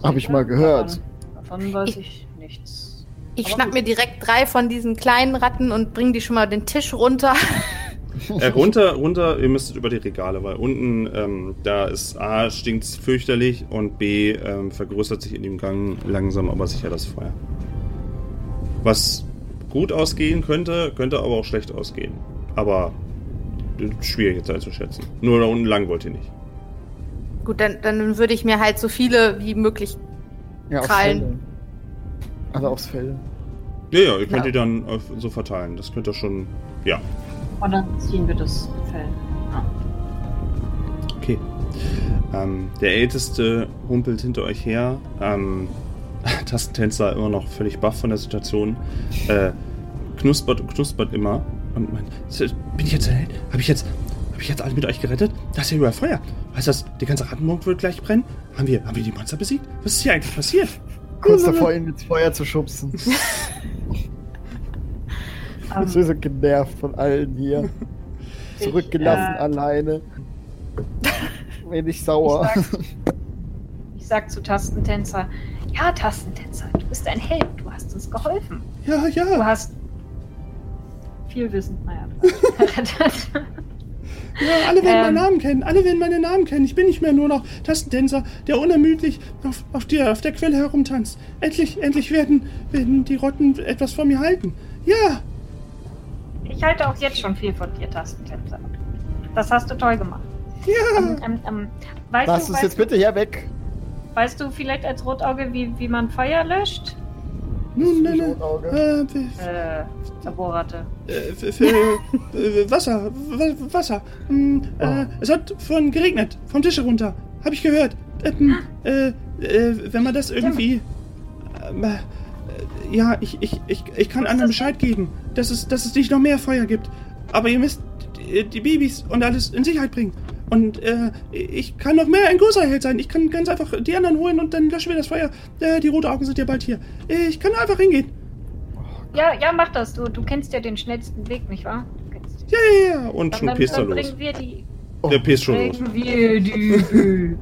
S3: Hab ich mal gehört.
S4: Davon, davon weiß ich nichts.
S2: Ich
S4: Aber
S2: schnapp
S4: gut.
S2: mir direkt drei von diesen kleinen Ratten und bring die schon mal den Tisch runter.
S1: Äh, runter, runter, ihr müsstet über die Regale, weil unten, ähm, da ist A, stinkt's fürchterlich und B, ähm, vergrößert sich in dem Gang langsam aber sicher das Feuer. Was gut ausgehen könnte, könnte aber auch schlecht ausgehen. Aber äh, schwierig jetzt einzuschätzen. Nur da unten lang wollt ihr nicht.
S2: Gut, dann, dann würde ich mir halt so viele wie möglich.
S3: Ja, aufs
S2: Krallen.
S3: Also aufs Feld.
S1: Ja, ja, ihr könnt
S2: Ja.
S1: die dann so verteilen. Das könnt ihr schon. Ja,
S4: Und dann ziehen wir das Fell.
S1: okay. Ähm, der Älteste humpelt hinter euch her. Ähm, Tastentänzer immer noch völlig baff von der Situation. Äh, knuspert und knuspert immer. Und meint, "S- bin ich jetzt ein Held? Habe ich jetzt. Habe ich jetzt alle mit euch gerettet? Da ist ja überall Feuer. Heißt das, die ganze Rattenburg wird gleich brennen? Haben wir, haben wir die Monster besiegt? Was ist hier eigentlich passiert?
S3: Kurz davor, ihn ins Feuer zu schubsen. Jetzt ist er genervt von allen hier. Zurückgelassen
S4: äh,
S3: alleine. Wenig sauer.
S4: Ich sag, ich sag zu Tastentänzer, ja, Tastentänzer, du bist ein Held, du hast uns geholfen.
S1: Ja,
S4: Du
S1: ja.
S4: hast viel Wissen. Naja,
S1: Ja, alle werden
S4: Ähm.
S1: meinen Namen kennen. Alle werden meinen Namen kennen. Ich bin nicht mehr nur noch Tastentänzer, der unermüdlich auf, auf, der, auf der Quelle herumtanzt. Endlich, endlich werden, werden die Rotten etwas von mir halten. Ja,
S4: ich halte auch jetzt schon viel von dir, Tastentänzer. Das hast du toll gemacht.
S1: ja.
S4: Ähm, ähm, ähm, weißt,
S3: Lass
S4: du,
S3: es
S4: weißt,
S3: jetzt bitte hier weg.
S4: weißt du vielleicht als Rotauge, wie, wie man Feuer löscht?
S1: Nun, nein, nein.
S3: Rotauge.
S1: Äh, f-
S4: Äh, Laborratte.
S1: äh, f- äh, Wasser, Wa- Wasser. Hm, äh, es hat von geregnet, vom Tisch herunter. Hab ich gehört. Ähm, äh, äh, wenn man das irgendwie. Ja, ich, ich, ich, ich kann anderen Bescheid geben, dass es, dass es nicht noch mehr Feuer gibt. Aber ihr müsst die, die Babys und alles in Sicherheit bringen. Und äh, ich kann noch mehr ein großer Held sein. Ich kann ganz einfach die anderen holen und dann löschen wir das Feuer. Äh, die roten Augen sind ja bald hier. Ich kann einfach hingehen.
S4: Ja, ja, mach das. Du, du kennst ja den schnellsten Weg, nicht wahr? Du kennst
S1: Ja, ja, ja. Und
S4: dann,
S1: schon pisst er los.
S4: bringen wir die.
S1: Der pisst schon los.
S4: Wir die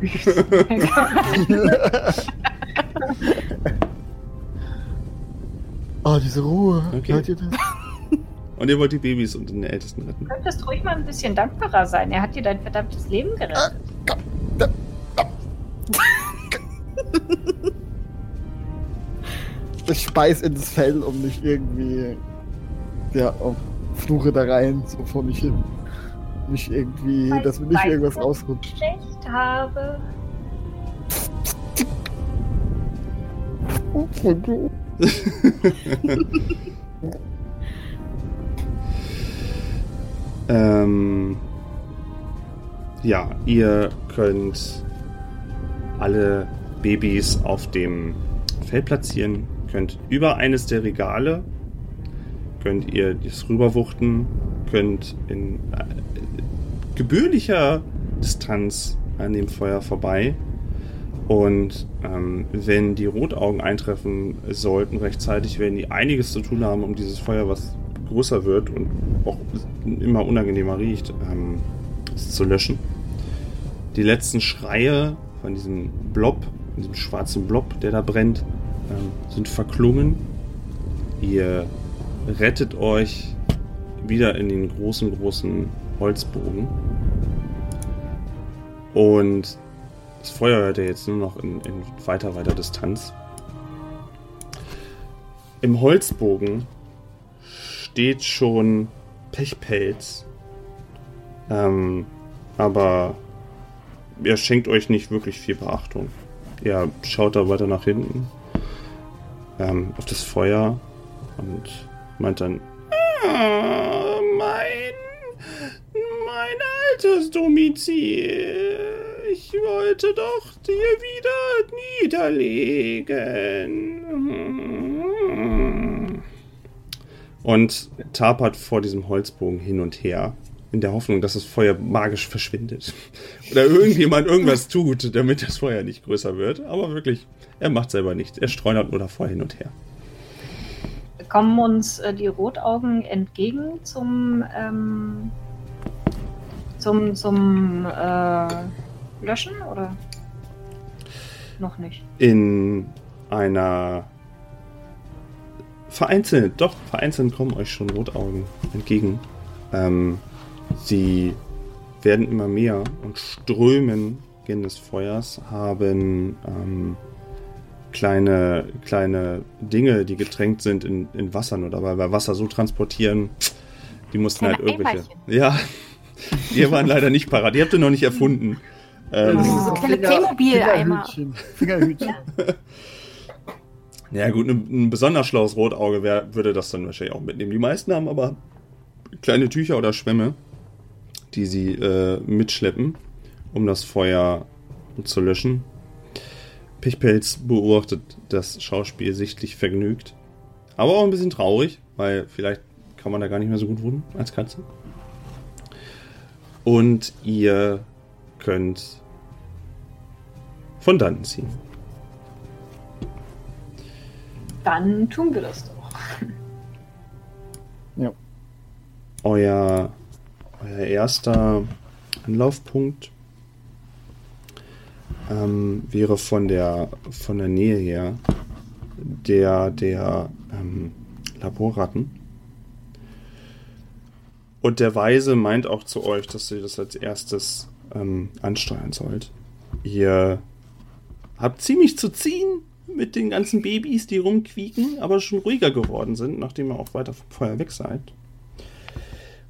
S4: Babys.
S3: Oh, diese Ruhe.
S1: Okay.
S3: Hört ihr das?
S1: Und ihr wollt die Babys und den Ältesten retten.
S4: Du könntest ruhig mal ein bisschen dankbarer sein. Er hat dir dein verdammtes Leben gerettet.
S3: Ich speis ins Fell, um nicht irgendwie. Ja, auf Fluche da rein, so vor mich hin. Nicht irgendwie,
S4: Weil-
S3: dass mir nicht irgendwas rausrutscht.
S4: Schlecht habe.
S1: Ähm, ja, ihr könnt alle Babys auf dem Feld platzieren, könnt über eines der Regale könnt ihr das rüberwuchten, könnt in äh, gebührlicher Distanz an dem Feuer vorbei. Und ähm, wenn die Rotaugen eintreffen sollten rechtzeitig, werden die einiges zu tun haben, um dieses Feuer, was größer wird und auch immer unangenehmer riecht, ähm, zu löschen. Die letzten Schreie von diesem Blob, diesem schwarzen Blob, der da brennt, ähm, sind verklungen. Ihr rettet euch wieder in den großen, großen Holzbogen. Und das Feuer hört ihr jetzt nur noch in, in weiter, weiter Distanz. Im Holzbogen steht schon Pechpelz. Ähm, aber er schenkt euch nicht wirklich viel Beachtung. Ihr schaut da weiter nach hinten ähm, auf das Feuer und meint dann, ah, mein, mein altes Domizil. Ich wollte doch dir wieder niederlegen. Und tapert vor diesem Holzbogen hin und her, in der Hoffnung, dass das Feuer magisch verschwindet. Oder irgendjemand irgendwas tut, damit das Feuer nicht größer wird. Aber wirklich, er macht selber nichts. Er streunert nur davor hin und her
S4: kommen uns äh, die Rotaugen entgegen zum ähm, zum zum äh, Löschen oder noch nicht?
S1: In einer vereinzelt, doch vereinzelt kommen euch schon Rotaugen entgegen. Ähm, sie werden immer mehr und strömen gen des Feuers, haben ähm, kleine, kleine Dinge, die getränkt sind in, in Wasser nur dabei, weil Wasser so transportieren, die mussten halt irgendwelche. Ja, die waren leider nicht parat. Die habt ihr noch nicht erfunden.
S2: Ähm, oh, so kleine Playmobil-Eimer.
S3: Fingerhütchen.
S1: ja, gut, ein, ein besonders schlaues Rotauge wär, würde das dann wahrscheinlich auch mitnehmen. Die meisten haben aber kleine Tücher oder Schwämme, die sie äh, mitschleppen, um das Feuer zu löschen. Pichpelz beobachtet das Schauspiel sichtlich vergnügt. Aber auch ein bisschen traurig, weil vielleicht kann man da gar nicht mehr so gut wohnen als Katze. Und ihr könnt von dann ziehen.
S4: Dann tun wir das doch.
S3: Ja.
S1: Euer, euer erster Anlaufpunkt ähm, wäre von der, von der Nähe her der, der ähm, Laborratten. Und der Weise meint auch zu euch, dass ihr das als erstes ähm, ansteuern sollt. Ihr habt ziemlich zu ziehen mit den ganzen Babys, die rumquieken, aber schon ruhiger geworden sind, nachdem ihr auch weiter vom Feuer weg seid.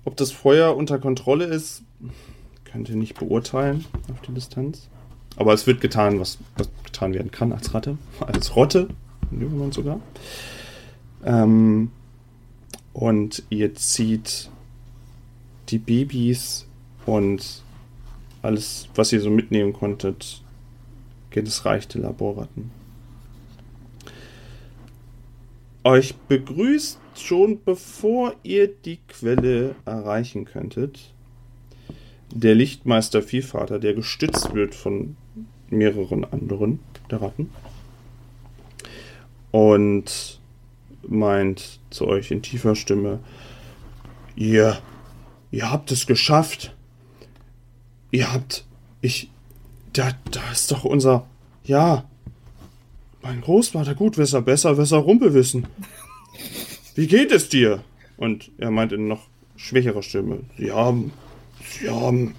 S1: Ob das Feuer unter Kontrolle ist, könnt ihr nicht beurteilen auf die Distanz. Aber es wird getan, was, was getan werden kann als Ratte. Als Rotte, man sogar. Ähm, und ihr zieht die Babys und alles, was ihr so mitnehmen konntet, geht es reichte Laborratten. Euch begrüßt schon bevor ihr die Quelle erreichen könntet, der Lichtmeister Vielvater, der gestützt wird von mehreren anderen der Ratten. Und meint zu euch in tiefer Stimme, ihr, ihr habt es geschafft. Ihr habt, ich, da, da ist doch unser, ja, mein Großvater Gutwisser, besser, besser Rumpelwissen. Wie geht es dir? Und er meint in noch schwächerer Stimme, sie haben, sie haben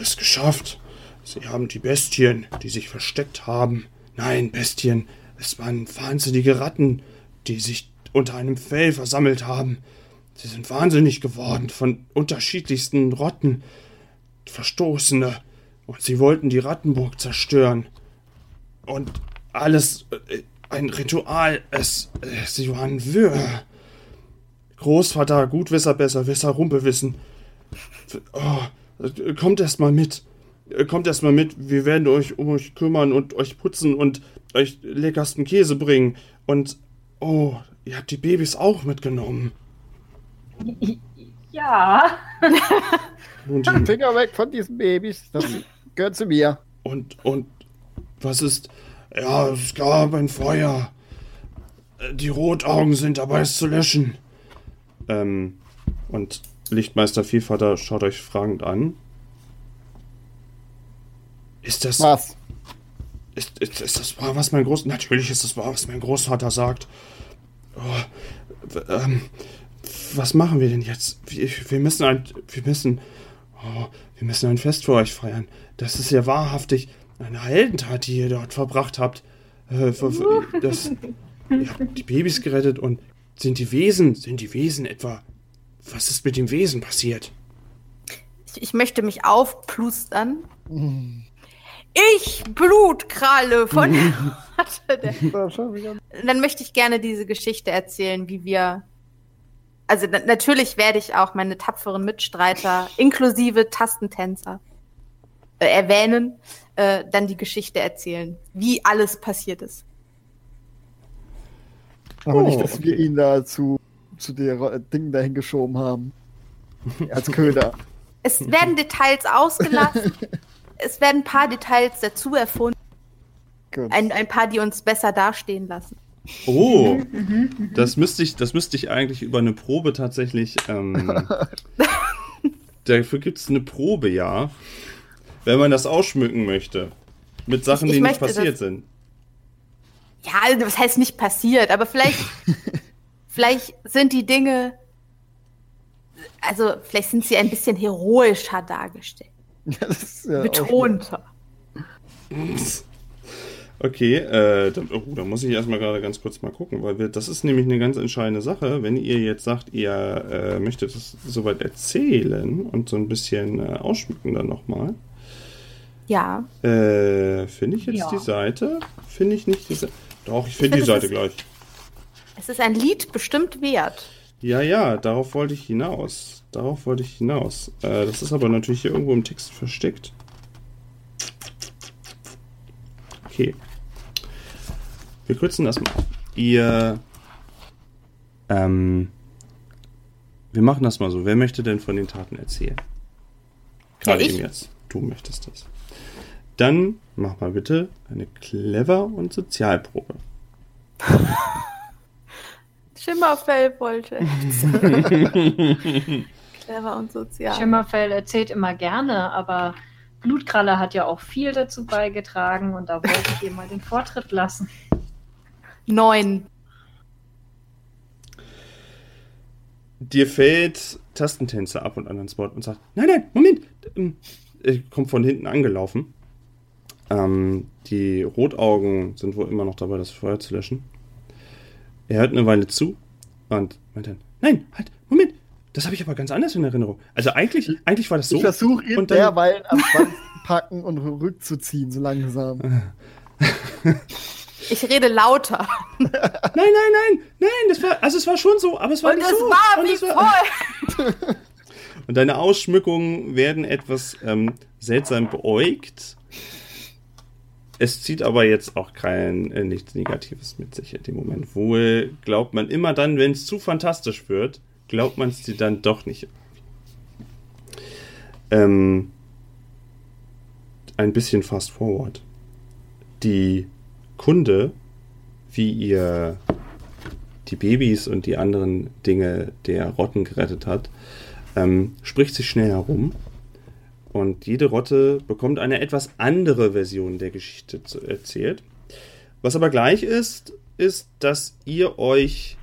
S1: es geschafft. Sie haben die Bestien, die sich versteckt haben. Nein, Bestien, es waren wahnsinnige Ratten, die sich unter einem Fell versammelt haben. Sie sind wahnsinnig geworden von unterschiedlichsten Rotten, Verstoßene, und sie wollten die Rattenburg zerstören. Und alles äh, ein Ritual, es, äh, sie waren wirr. Großvater, Gutwisser, Besserwisser, Rumpelwissen. Oh, kommt erst mal mit. Kommt erstmal mit, wir werden euch um euch kümmern und euch putzen und euch leckersten Käse bringen. Und Oh, ihr habt die Babys auch mitgenommen.
S4: Ja.
S3: Und die Finger weg von diesen Babys. Das gehört zu mir.
S1: Und, und was ist. Ja, es gab ein Feuer. Die Rotaugen sind dabei, es zu löschen. Ähm, und Lichtmeister Vielvater schaut euch fragend an. Ist das.
S3: Was?
S1: Ist, ist, ist das wahr, was mein Groß... Natürlich ist das wahr, was mein Großvater sagt. Oh, ähm, was machen wir denn jetzt? Wir, wir müssen ein... Wir müssen... Oh, wir müssen ein Fest für euch feiern. Das ist ja wahrhaftig eine Heldentat, die ihr dort verbracht habt. Äh, das, ihr habt die Babys gerettet und sind die Wesen, sind die Wesen etwa... Was ist mit dem Wesen passiert?
S2: Ich, ich möchte mich aufplustern. Ich, Blutkralle von. Dann möchte ich gerne diese Geschichte erzählen, wie wir. Also na natürlich werde ich auch meine tapferen Mitstreiter inklusive Tastentänzer äh, erwähnen, äh, dann die Geschichte erzählen, wie alles passiert ist.
S3: Aber oh, nicht, dass okay. wir ihn da zu, zu der Ding dahin geschoben haben. Als Köder.
S2: Es werden Details ausgelassen. es werden ein paar Details dazu erfunden. Ein, ein paar, die uns besser dastehen lassen.
S1: Oh, das müsste ich, das müsste ich eigentlich über eine Probe tatsächlich. Ähm, dafür gibt es eine Probe, ja. Wenn man das ausschmücken möchte. Mit Sachen, ich, ich die nicht passiert das, sind.
S2: Ja, das heißt nicht passiert, aber vielleicht, vielleicht sind die Dinge. Also, vielleicht sind sie ein bisschen heroischer dargestellt. Ja, Betonter.
S1: Okay, äh, dann, oh, da muss ich erstmal gerade ganz kurz mal gucken, weil wir, das ist nämlich eine ganz entscheidende Sache. Wenn ihr jetzt sagt, ihr äh, möchtet es soweit erzählen und so ein bisschen äh, ausschmücken dann nochmal.
S2: Ja.
S1: Äh, finde ich jetzt ja. die Seite? Finde ich nicht die Seite. Doch, ich finde find, die Seite ist, gleich.
S2: Es ist ein Lied bestimmt wert.
S1: Ja, ja, darauf wollte ich hinaus. Darauf wollte ich hinaus. Äh, das ist aber natürlich hier irgendwo im Text versteckt. Okay. Wir kürzen das mal. Ihr. Ähm. Wir machen das mal so. Wer möchte denn von den Taten erzählen? Gerade ja, eben jetzt. Du möchtest das. Dann mach mal bitte eine Clever- und Sozialprobe.
S2: Schimmerfell wollte. clever und sozial.
S4: Schimmerfell erzählt immer gerne, aber Blutkralle hat ja auch viel dazu beigetragen und da wollte ich ihr mal den Vortritt lassen.
S2: Neun.
S1: Dir fällt Tastentänzer ab und an ans Wort und sagt: Nein, nein, Moment! Ähm, er kommt von hinten angelaufen. Ähm, die Rotaugen sind wohl immer noch dabei, das Feuer zu löschen. Er hört eine Weile zu und meint dann: Nein, halt, Moment! Das habe ich aber ganz anders in Erinnerung. Also eigentlich, eigentlich war das so.
S3: Ich versuche ihn und dann, derweil am Schwanz packen und rückzuziehen, so langsam.
S2: Ich rede lauter.
S1: Nein, nein, nein, nein, das war, also es war schon so, aber es war
S2: und
S1: nicht
S2: es
S1: so.
S2: War wie voll.
S1: und deine Ausschmückungen werden etwas ähm, seltsam beäugt. Es zieht aber jetzt auch kein äh, nichts Negatives mit sich in dem Moment. Wohl glaubt man immer dann, wenn es zu fantastisch wird, glaubt man es dir dann doch nicht. Ähm, ein bisschen fast forward. Die Kunde, wie ihr die Babys und die anderen Dinge der Rotten gerettet hat, ähm, spricht sich schnell herum. Und jede Rotte bekommt eine etwas andere Version der Geschichte erzählt. Was aber gleich ist, ist, dass ihr euch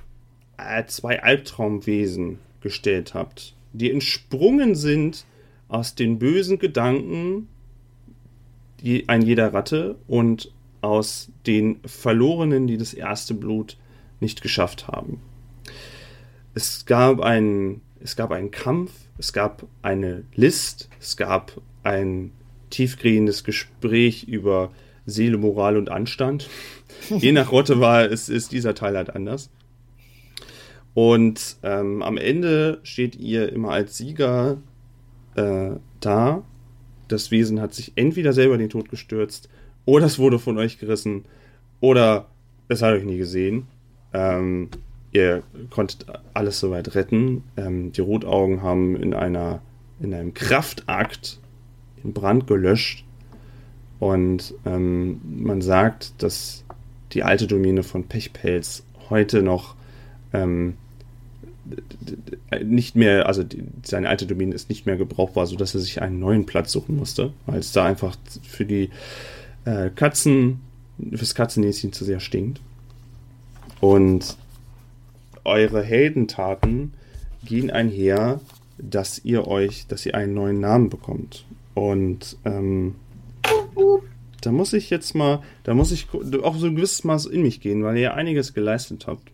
S1: äh, zwei Albtraumwesen gestellt habt, die entsprungen sind aus den bösen Gedanken die, ein jeder Ratte und aus den Verlorenen, die das erste Blut nicht geschafft haben. Es gab einen, es gab einen Kampf, es gab eine List, es gab ein tiefgehendes Gespräch über Seele, Moral und Anstand. Je nach Rotte war es ist dieser Teil halt anders. Und ähm, am Ende steht ihr immer als Sieger äh, da. Das Wesen hat sich entweder selber in den Tod gestürzt, oder es wurde von euch gerissen, oder es hat euch nie gesehen. Ähm, ihr konntet alles soweit retten. Ähm, die Rotaugen haben in einer in einem Kraftakt den Brand gelöscht. Und ähm, man sagt, dass die alte Domäne von Pechpelz heute noch ähm, nicht mehr, also die, seine alte Domäne ist nicht mehr gebrauchbar, sodass er sich einen neuen Platz suchen musste, weil es da einfach für die äh, Katzen, fürs Katzennäschen zu sehr stinkt. Und eure Heldentaten gehen einher, dass ihr euch, dass ihr einen neuen Namen bekommt. Und ähm, da muss ich jetzt mal, da muss ich auch so ein gewisses Maß in mich gehen, weil ihr ja einiges geleistet habt.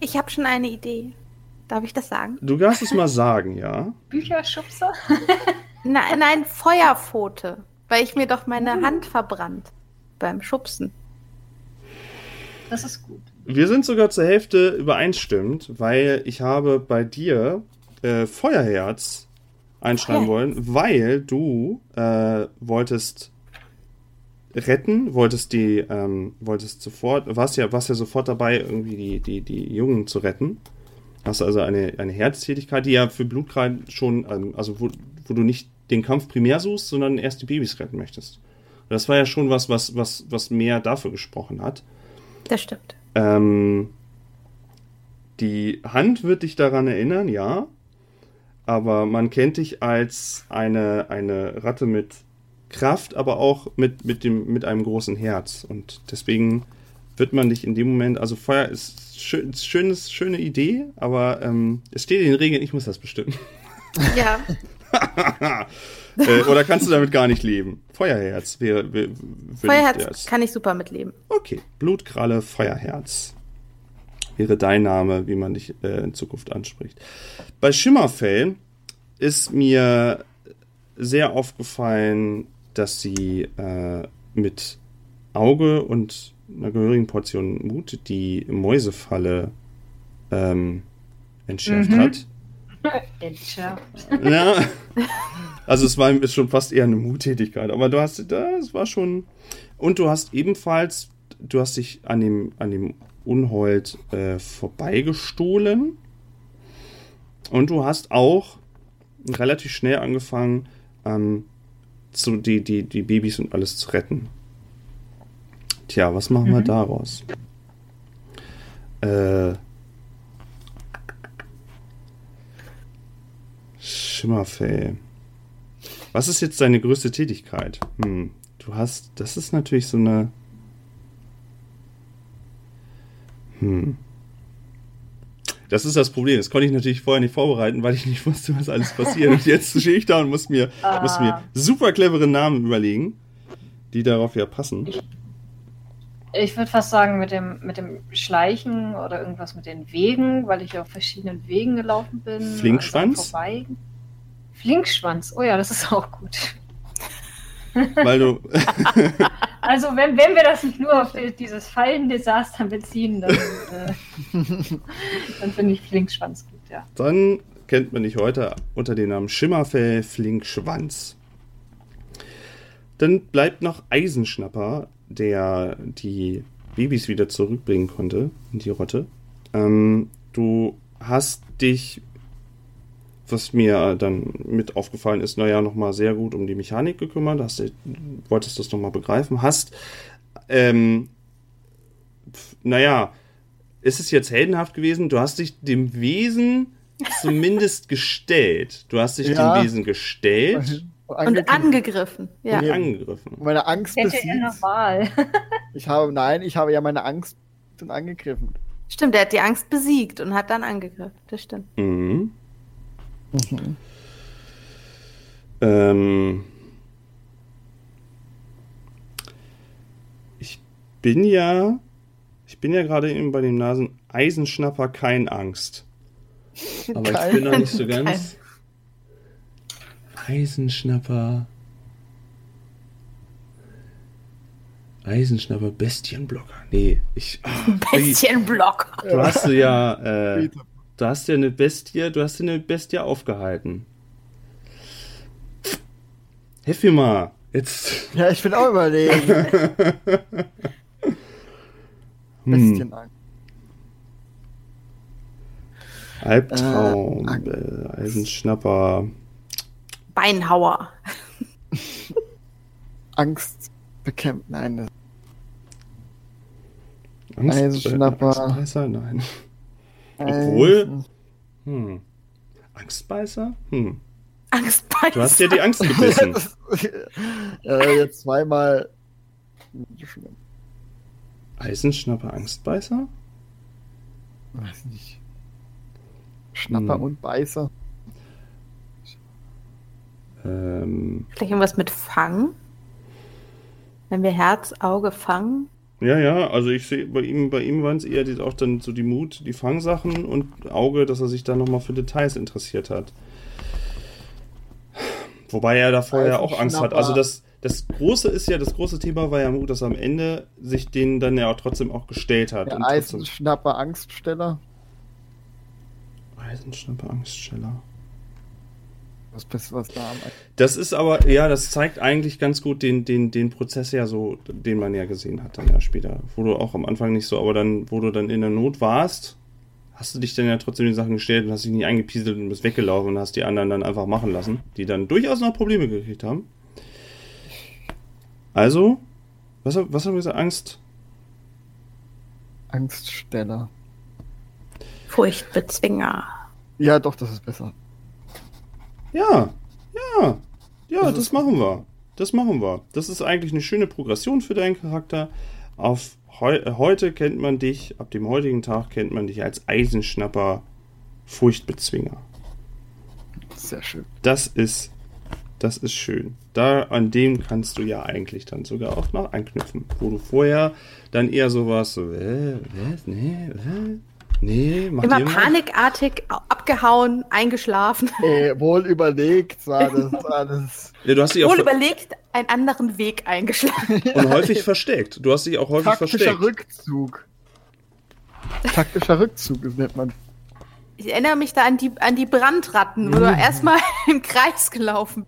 S2: Ich habe schon eine Idee. Darf ich das sagen?
S1: Du darfst es mal sagen, ja?
S4: Bücherschubser?
S2: nein, nein, Feuerpfote. Weil ich mir doch meine uh. Hand verbrannt beim Schubsen.
S4: Das ist gut.
S1: Wir sind sogar zur Hälfte übereinstimmend, weil ich habe bei dir äh, Feuerherz einschreiben Feuerherz. wollen, weil du äh, wolltest retten, wolltest die, ähm, wolltest sofort, warst ja, warst ja sofort dabei, irgendwie die, die, die Jungen zu retten. Hast also eine, eine Herztätigkeit, die ja für Blutkreid schon, ähm, also wo, wo du nicht den Kampf primär suchst, sondern erst die Babys retten möchtest. Das war ja schon was, was, was, was mehr dafür gesprochen hat.
S2: Das stimmt.
S1: Ähm, die Hand wird dich daran erinnern, ja. Aber man kennt dich als eine, eine Ratte mit Kraft, aber auch mit, mit, dem, mit einem großen Herz. Und deswegen wird man dich in dem Moment, also Feuer ist schön, schönes, schöne Idee, aber ähm, es steht in den Regeln, ich muss das bestimmen.
S2: Ja.
S1: äh, oder kannst du damit gar nicht leben? Feuerherz wäre. Wär,
S2: Feuerherz kann ich super mitleben.
S1: Okay, Blutkralle, Feuerherz. Wäre dein Name, wie man dich äh, in Zukunft anspricht. Bei Schimmerfell ist mir sehr aufgefallen, dass sie äh, mit Auge und einer gehörigen Portion Mut die Mäusefalle ähm, entschärft mhm. hat. Ja. Also es war ist schon fast eher eine Muttätigkeit, aber du hast das war schon und du hast ebenfalls du hast dich an dem an dem Unhold äh, vorbeigestohlen und du hast auch relativ schnell angefangen ähm, zu, die, die, die Babys und alles zu retten. Tja, was machen mhm. wir daraus? Äh, Schimmerfell. Was ist jetzt deine größte Tätigkeit? Hm, du hast, das ist natürlich so eine. Hm. Das ist das Problem. Das konnte ich natürlich vorher nicht vorbereiten, weil ich nicht wusste, was alles passiert. Und jetzt stehe ich da und muss mir, ah. muss mir super clevere Namen überlegen, die darauf ja passen.
S4: Ich, ich würde fast sagen, mit dem, mit dem Schleichen oder irgendwas mit den Wegen, weil ich auf verschiedenen Wegen gelaufen bin.
S1: Flinkschwanz?
S4: Also Flinkschwanz, oh ja, das ist auch gut.
S1: Weil du.
S4: also, wenn, wenn wir das nicht nur auf dieses Fallendesaster beziehen, dann, äh, dann finde ich Flinkschwanz gut, ja.
S1: Dann kennt man dich heute unter dem Namen Schimmerfell Flinkschwanz. Dann bleibt noch Eisenschnapper, der die Babys wieder zurückbringen konnte in die Rotte. Ähm, du hast dich was mir dann mit aufgefallen ist, naja, nochmal sehr gut um die Mechanik gekümmert, hast, wolltest das nochmal begreifen, hast, ähm, naja, ist es jetzt heldenhaft gewesen? Du hast dich dem Wesen zumindest gestellt. Du hast dich ja. dem Wesen gestellt.
S2: Und angegriffen. Ja.
S1: Und angegriffen.
S3: Meine Angst besiegt. Ja ich habe, nein, ich habe ja meine Angst und angegriffen.
S2: Stimmt, er hat die Angst besiegt und hat dann angegriffen. Das stimmt.
S1: Mhm. Mhm. Ähm, ich bin ja, ich bin ja gerade eben bei dem Nasen Eisenschnapper kein Angst. Aber Kein. ich bin noch nicht so ganz. Eisenschnapper. Eisenschnapper Bestienblocker. Nee, ich.
S2: Ah, Bestienblocker.
S1: Du hast ja. Äh, du hast ja eine Bestie, du hast ja eine Bestie aufgehalten. Hilf mir mal. Jetzt.
S3: Ja, ich bin auch überlegen.
S1: Bestien hm. Albtraum, äh, äh Eisenschnapper.
S2: Beinhauer.
S3: Angst bekämpft. Nein,
S1: Angst,
S3: Eisenschnapper.
S1: Äh, Angstbeißer? Nein. Obwohl. Hm. Angstbeißer? Hm.
S2: Angstbeißer.
S1: Du hast ja die Angst gebissen.
S3: ja, jetzt zweimal.
S1: Eisenschnapper, Angstbeißer?
S3: Weiß nicht. Schnapper
S1: Hm.
S3: und Beißer.
S1: Ähm,
S2: Vielleicht irgendwas mit Fang? Wenn wir Herz, Auge, Fang?
S1: ja, ja, also ich sehe bei ihm, bei ihm waren es eher die, auch dann so die Mut, die Fangsachen und Auge, dass er sich da nochmal für Details interessiert hat. Wobei er da vorher auch Angst hat. Also das, das große ist ja, das große Thema war ja Mut, dass er am Ende sich den dann ja auch trotzdem auch gestellt hat.
S3: Der Eisenschnapper Angststeller.
S1: Eisenschnapper, Angststeller.
S3: Was bist was da am
S1: Das ist aber, ja, das zeigt eigentlich ganz gut den, den, den Prozess ja so, den man ja gesehen hat dann ja später. Wo du auch am Anfang nicht so, aber dann, wo du dann in der Not warst, hast du dich dann ja trotzdem den Sachen gestellt und hast dich nicht eingepieselt und bist weggelaufen und hast die anderen dann einfach machen lassen, die dann durchaus noch Probleme gekriegt haben. Also, was, was haben wir gesagt? Angst?
S3: Angststeller.
S2: Furchtbezwinger.
S3: Ja, doch, das ist besser.
S1: Ja, ja, ja,
S3: Das
S1: das, machen wir. Das machen wir. Das ist eigentlich eine schöne Progression für deinen Charakter. Auf heu heute kennt man dich, ab dem heutigen Tag kennt man dich als Eisenschnapper Furchtbezwinger.
S3: Sehr schön.
S1: Das ist, das ist schön. Da an dem kannst du ja eigentlich dann sogar auch noch anknüpfen, wo du vorher dann eher so warst, so, äh, was, nee, äh, nee, mach
S2: Immer panikartig abgehauen, eingeschlafen.
S3: Äh, wohl überlegt, war das alles.
S1: Ja, du hast dich auch
S2: Wohl überlegt, einen anderen Weg eingeschlagen.
S1: und häufig versteckt. Du hast dich auch häufig
S3: Taktischer
S1: versteckt.
S3: Rückzug. Taktischer Rückzug, das nennt man.
S2: Ich erinnere mich da an die, an die Brandratten, wo du erstmal im Kreis gelaufen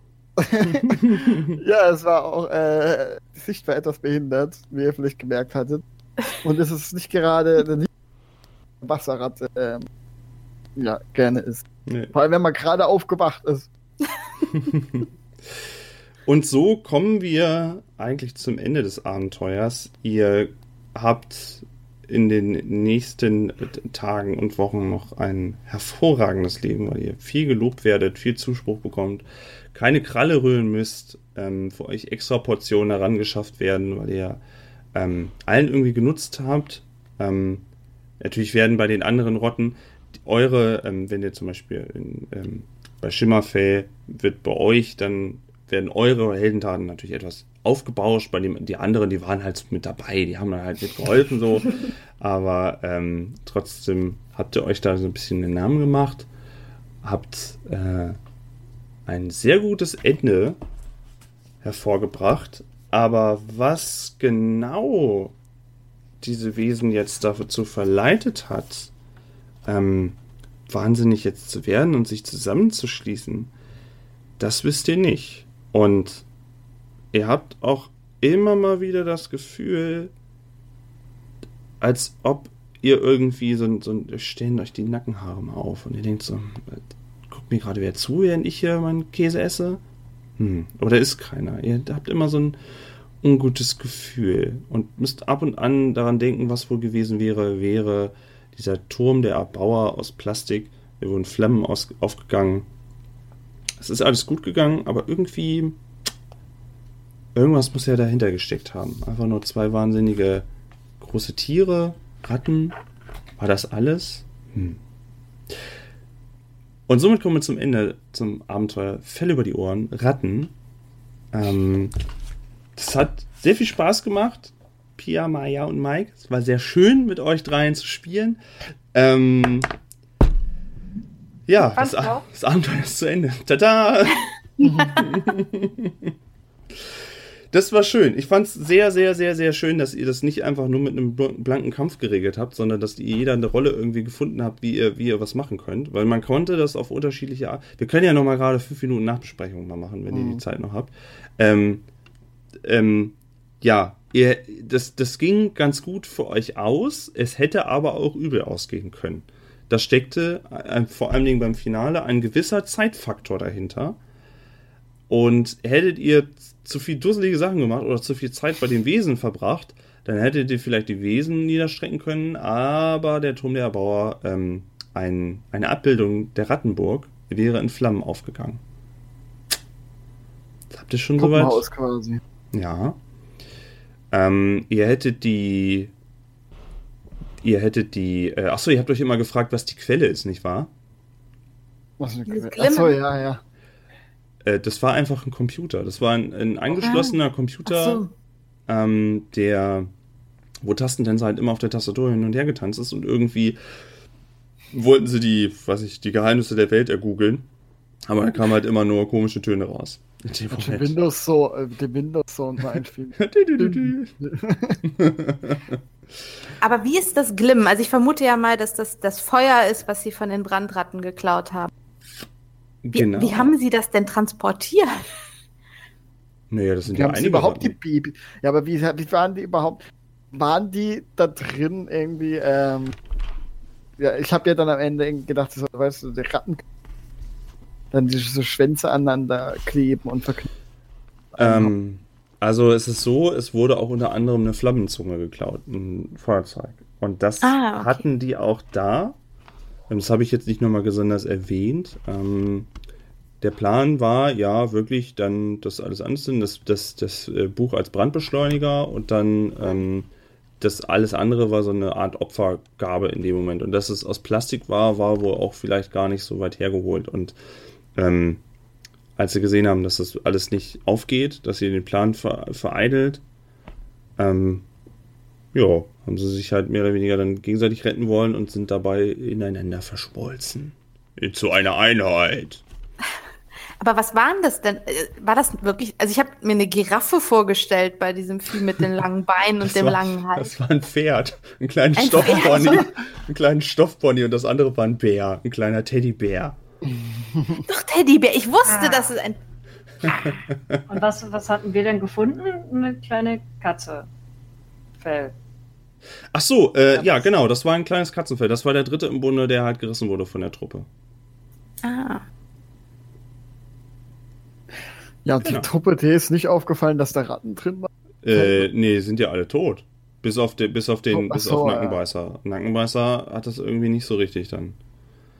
S3: Ja, es war auch, äh, die Sicht war etwas behindert, wie ihr vielleicht gemerkt hattet. Und es ist nicht gerade eine Wasserratte, ähm, ja, gerne ist.
S1: Nee.
S3: Vor allem, wenn man gerade aufgewacht ist.
S1: Und so kommen wir eigentlich zum Ende des Abenteuers. Ihr habt in den nächsten Tagen und Wochen noch ein hervorragendes Leben, weil ihr viel gelobt werdet, viel Zuspruch bekommt, keine Kralle rühren müsst, ähm, für euch extra Portionen herangeschafft werden, weil ihr ähm, allen irgendwie genutzt habt. Ähm, natürlich werden bei den anderen Rotten eure, ähm, wenn ihr zum Beispiel in, ähm, bei Schimmerfell wird bei euch dann werden eure Heldentaten natürlich etwas aufgebauscht. Bei dem, die anderen, die waren halt mit dabei, die haben dann halt mitgeholfen so. Aber ähm, trotzdem habt ihr euch da so ein bisschen den Namen gemacht, habt äh, ein sehr gutes Ende hervorgebracht. Aber was genau diese Wesen jetzt dazu verleitet hat, ähm, wahnsinnig jetzt zu werden und sich zusammenzuschließen, das wisst ihr nicht. Und ihr habt auch immer mal wieder das Gefühl, als ob ihr irgendwie so, so stellen euch die Nackenhaare mal auf und ihr denkt so, guckt mir gerade wer zu, während ich hier meinen Käse esse? Hm, oder ist keiner. Ihr habt immer so ein ungutes Gefühl und müsst ab und an daran denken, was wohl gewesen wäre, wäre dieser Turm der Erbauer aus Plastik, da wurden Flammen aus, aufgegangen. Es ist alles gut gegangen, aber irgendwie irgendwas muss ja dahinter gesteckt haben. Einfach nur zwei wahnsinnige große Tiere, Ratten. War das alles? Hm. Und somit kommen wir zum Ende, zum Abenteuer Fell über die Ohren, Ratten. Ähm, das hat sehr viel Spaß gemacht. Pia, Maya und Mike. Es war sehr schön, mit euch dreien zu spielen. Ähm, ja, das, das Abenteuer ist zu Ende. Tada! Das war schön. Ich fand es sehr, sehr, sehr, sehr schön, dass ihr das nicht einfach nur mit einem bl- blanken Kampf geregelt habt, sondern dass ihr jeder eine Rolle irgendwie gefunden habt, wie ihr, wie ihr was machen könnt. Weil man konnte das auf unterschiedliche Art. Wir können ja noch mal gerade fünf Minuten Nachbesprechung mal machen, wenn ihr die Zeit noch habt. Ähm, ähm, ja, ihr, das, das ging ganz gut für euch aus. Es hätte aber auch übel ausgehen können. da steckte äh, vor allen Dingen beim Finale ein gewisser Zeitfaktor dahinter. Und hättet ihr zu viel dusselige Sachen gemacht oder zu viel Zeit bei den Wesen verbracht, dann hättet ihr vielleicht die Wesen niederstrecken können, aber der Turm der Erbauer, ähm, ein, eine Abbildung der Rattenburg, wäre in Flammen aufgegangen. Habt ihr schon soweit?
S3: Puppenhaus quasi.
S1: Ja. Ähm, ihr hättet die. Ihr hättet die. Äh, achso, ihr habt euch immer gefragt, was die Quelle ist, nicht wahr?
S3: Was eine Quelle. Achso, ja, ja.
S1: Äh, das war einfach ein Computer. Das war ein, ein angeschlossener Computer,
S2: Ach so.
S1: ähm, der. Wo Tastentänzer halt immer auf der Tastatur hin und her getanzt ist und irgendwie wollten sie die, was ich, die Geheimnisse der Welt ergoogeln. Aber da kamen halt immer nur komische Töne raus. In dem Moment.
S3: Windows so, äh, den Windows Sound mal einspielen.
S2: Aber wie ist das Glimmen? Also ich vermute ja mal, dass das das Feuer ist, was sie von den Brandratten geklaut haben. Wie,
S1: genau.
S2: wie haben sie das denn transportiert?
S1: Naja, das sind
S3: Wie
S1: ja
S3: haben sie
S1: einige.
S3: überhaupt die
S1: Ratten.
S3: Babys? Ja, aber wie, wie waren die überhaupt? Waren die da drin irgendwie? Ähm, ja, ich habe ja dann am Ende irgendwie gedacht, so, weißt du, die Ratten dann die so Schwänze aneinander kleben und verknüpfen.
S1: Ähm, also es ist so, es wurde auch unter anderem eine Flammenzunge geklaut, ein Feuerzeug. Und das
S2: Ah, okay.
S1: hatten die auch da. Und Das habe ich jetzt nicht nochmal besonders erwähnt. Ähm, der Plan war ja wirklich dann das alles anzünden, das, das, das äh, Buch als Brandbeschleuniger und dann ähm, das alles andere war so eine Art Opfergabe in dem Moment. Und dass es aus Plastik war, war wohl auch vielleicht gar nicht so weit hergeholt. Und ähm, als sie gesehen haben, dass das alles nicht aufgeht, dass sie den Plan ver vereitelt, ähm, ja, haben sie sich halt mehr oder weniger dann gegenseitig retten wollen und sind dabei ineinander verschmolzen. Zu einer Einheit.
S2: Aber was waren das denn? Äh, War das wirklich? Also ich habe mir eine Giraffe vorgestellt bei diesem Vieh mit den langen Beinen und
S1: Das
S2: dem
S1: war,
S2: langen Hals.
S1: Das war ein Pferd. Ein kleiner
S2: Ein
S1: Stoffpony. Ein kleiner Stoffpony und das andere war ein Bär. Ein kleiner Teddybär.
S2: Doch Teddybär. Ich wusste,
S4: Ah.
S2: dass es ein.
S4: Und was, was hatten wir denn gefunden? Eine kleine Katze. Fell.
S1: Ach so, äh, ja, genau. Das war ein kleines Katzenfell. Das war der dritte im Bunde, der halt gerissen wurde von der Truppe.
S2: Ah.
S3: Ja, und
S1: Genau.
S3: die Truppe, dir ist nicht aufgefallen, dass da Ratten drin waren.
S1: Äh, nee, sind ja alle tot. Bis auf, den, bis auf den,
S3: Oh,
S1: bis
S3: so,
S1: auf
S3: ja.
S1: Nackenbeißer. Nackenbeißer hat das irgendwie nicht so richtig dann.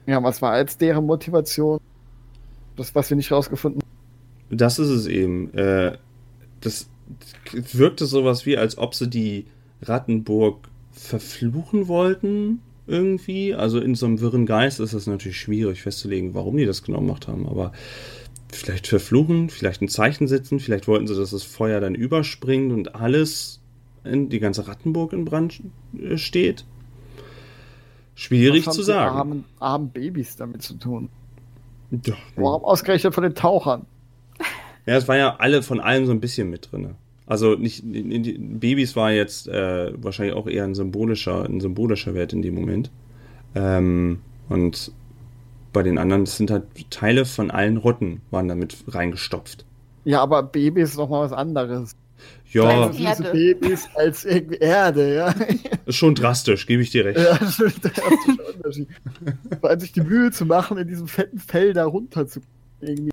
S3: Ja, was war jetzt deren Motivation? Das, was wir nicht rausgefunden haben.
S1: Das ist es eben. Äh, das wirkte sowas wie, als ob sie die Rattenburg verfluchen wollten, irgendwie. Also in so einem wirren Geist ist es natürlich schwierig festzulegen, warum die das genau gemacht haben. Aber vielleicht verfluchen, vielleicht ein Zeichen setzen, vielleicht wollten sie, dass das Feuer dann überspringt und alles, in, die ganze Rattenburg in Brand steht. Schwierig zu sagen.
S3: Armen, armen Babys damit zu tun.
S1: Ja,
S3: Warum ausgerechnet von den Tauchern?
S1: Ja, es war ja alle von allem so ein bisschen mit drin. Also nicht Babys war jetzt äh, wahrscheinlich auch eher ein symbolischer, ein symbolischer Wert in dem Moment. Ähm, und bei den anderen das sind halt Teile von allen Rotten waren damit reingestopft.
S3: Ja, aber Babys ist noch mal was anderes.
S1: Ja,
S2: Erde.
S3: Babys als irgendwie Erde, ja.
S1: ist schon drastisch, gebe ich dir recht.
S3: ja das ist der erste Unterschied. Vor allem sich die Mühe zu machen, in diesem fetten Fell da runter zu irgendwie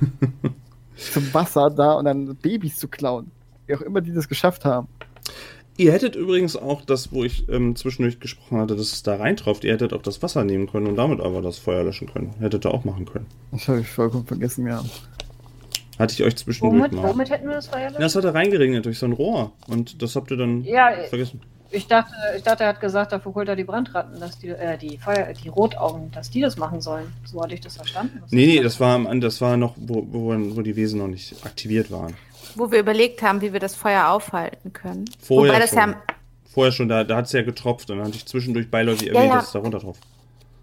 S3: zum Wasser da und dann Babys zu klauen. Wie auch immer die das geschafft haben.
S1: Ihr hättet übrigens auch das, wo ich ähm, zwischendurch gesprochen hatte, dass es da reintropft, ihr hättet auch das Wasser nehmen können und damit aber das Feuer löschen können. Hättet ihr auch machen können.
S3: Das habe ich vollkommen vergessen, ja.
S1: Hatte ich euch zwischendurch
S4: Womit,
S1: mal.
S4: womit hätten wir das Feuer
S1: Ja,
S4: löschen?
S1: es hatte reingeregnet durch so ein Rohr und das habt ihr dann
S4: Ja,
S1: vergessen.
S4: ich dachte, ich dachte, er hat gesagt, dafür holt er die Brandratten, dass die, äh, die Feuer, die Rotaugen, dass die das machen sollen. So hatte ich das verstanden. Was
S1: Nee, nee, das war, am- das war noch, wo, wo, wo die Wesen noch nicht aktiviert waren.
S2: Wo wir überlegt haben, wie wir das Feuer aufhalten können.
S1: Vorher
S2: Wobei das
S1: schon.
S2: ja.
S1: Vorher schon, da, da hat es ja getropft und dann hatte ich zwischendurch beiläufig
S2: Ja,
S1: erwähnt,
S2: ja.
S1: dass es da runter tropft.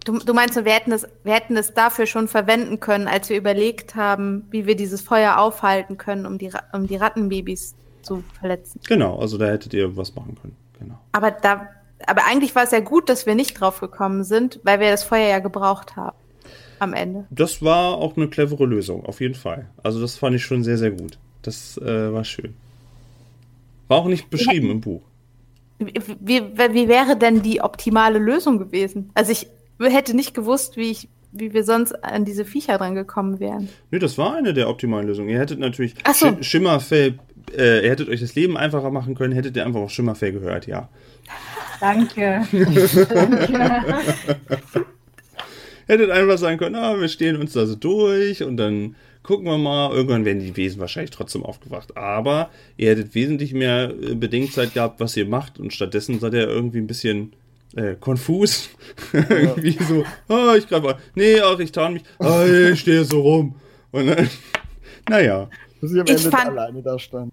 S2: Du, du meinst, wir hätten, es, wir hätten es dafür schon verwenden können, als wir überlegt haben, wie wir dieses Feuer aufhalten können, um die, um die Rattenbabys zu verletzen.
S1: Genau, also da hättet ihr was machen können. Genau.
S2: Aber da, aber eigentlich war es ja gut, dass wir nicht drauf gekommen sind, weil wir das Feuer ja gebraucht haben. Am Ende.
S1: Das war auch eine clevere Lösung, auf jeden Fall. Also das fand ich schon sehr, sehr gut. Das äh, war schön. War auch nicht beschrieben im Buch.
S2: Wie, wie, wie wäre denn die optimale Lösung gewesen? Also ich hätte nicht gewusst, wie ich wie wir sonst an diese Viecher dran gekommen wären.
S1: Nö, das war eine der optimalen Lösungen. Ihr hättet natürlich so. Sch Schimmerfell, äh, ihr hättet euch das Leben einfacher machen können, hättet ihr einfach auf Schimmerfell gehört, ja.
S4: Danke. Danke.
S1: hättet einfach sagen können, ah, wir stehen uns da so durch und dann gucken wir mal. Irgendwann werden die Wesen wahrscheinlich trotzdem aufgewacht. Aber ihr hättet wesentlich mehr äh, Bedenkzeit gehabt, was ihr macht und stattdessen seid ihr irgendwie ein bisschen äh, konfus. Irgendwie so, oh, ich greife Nee, ach, ich tarn mich. Oh, ich stehe so rum. Und dann, naja.
S3: Bis ich am Ende fand, alleine da stand.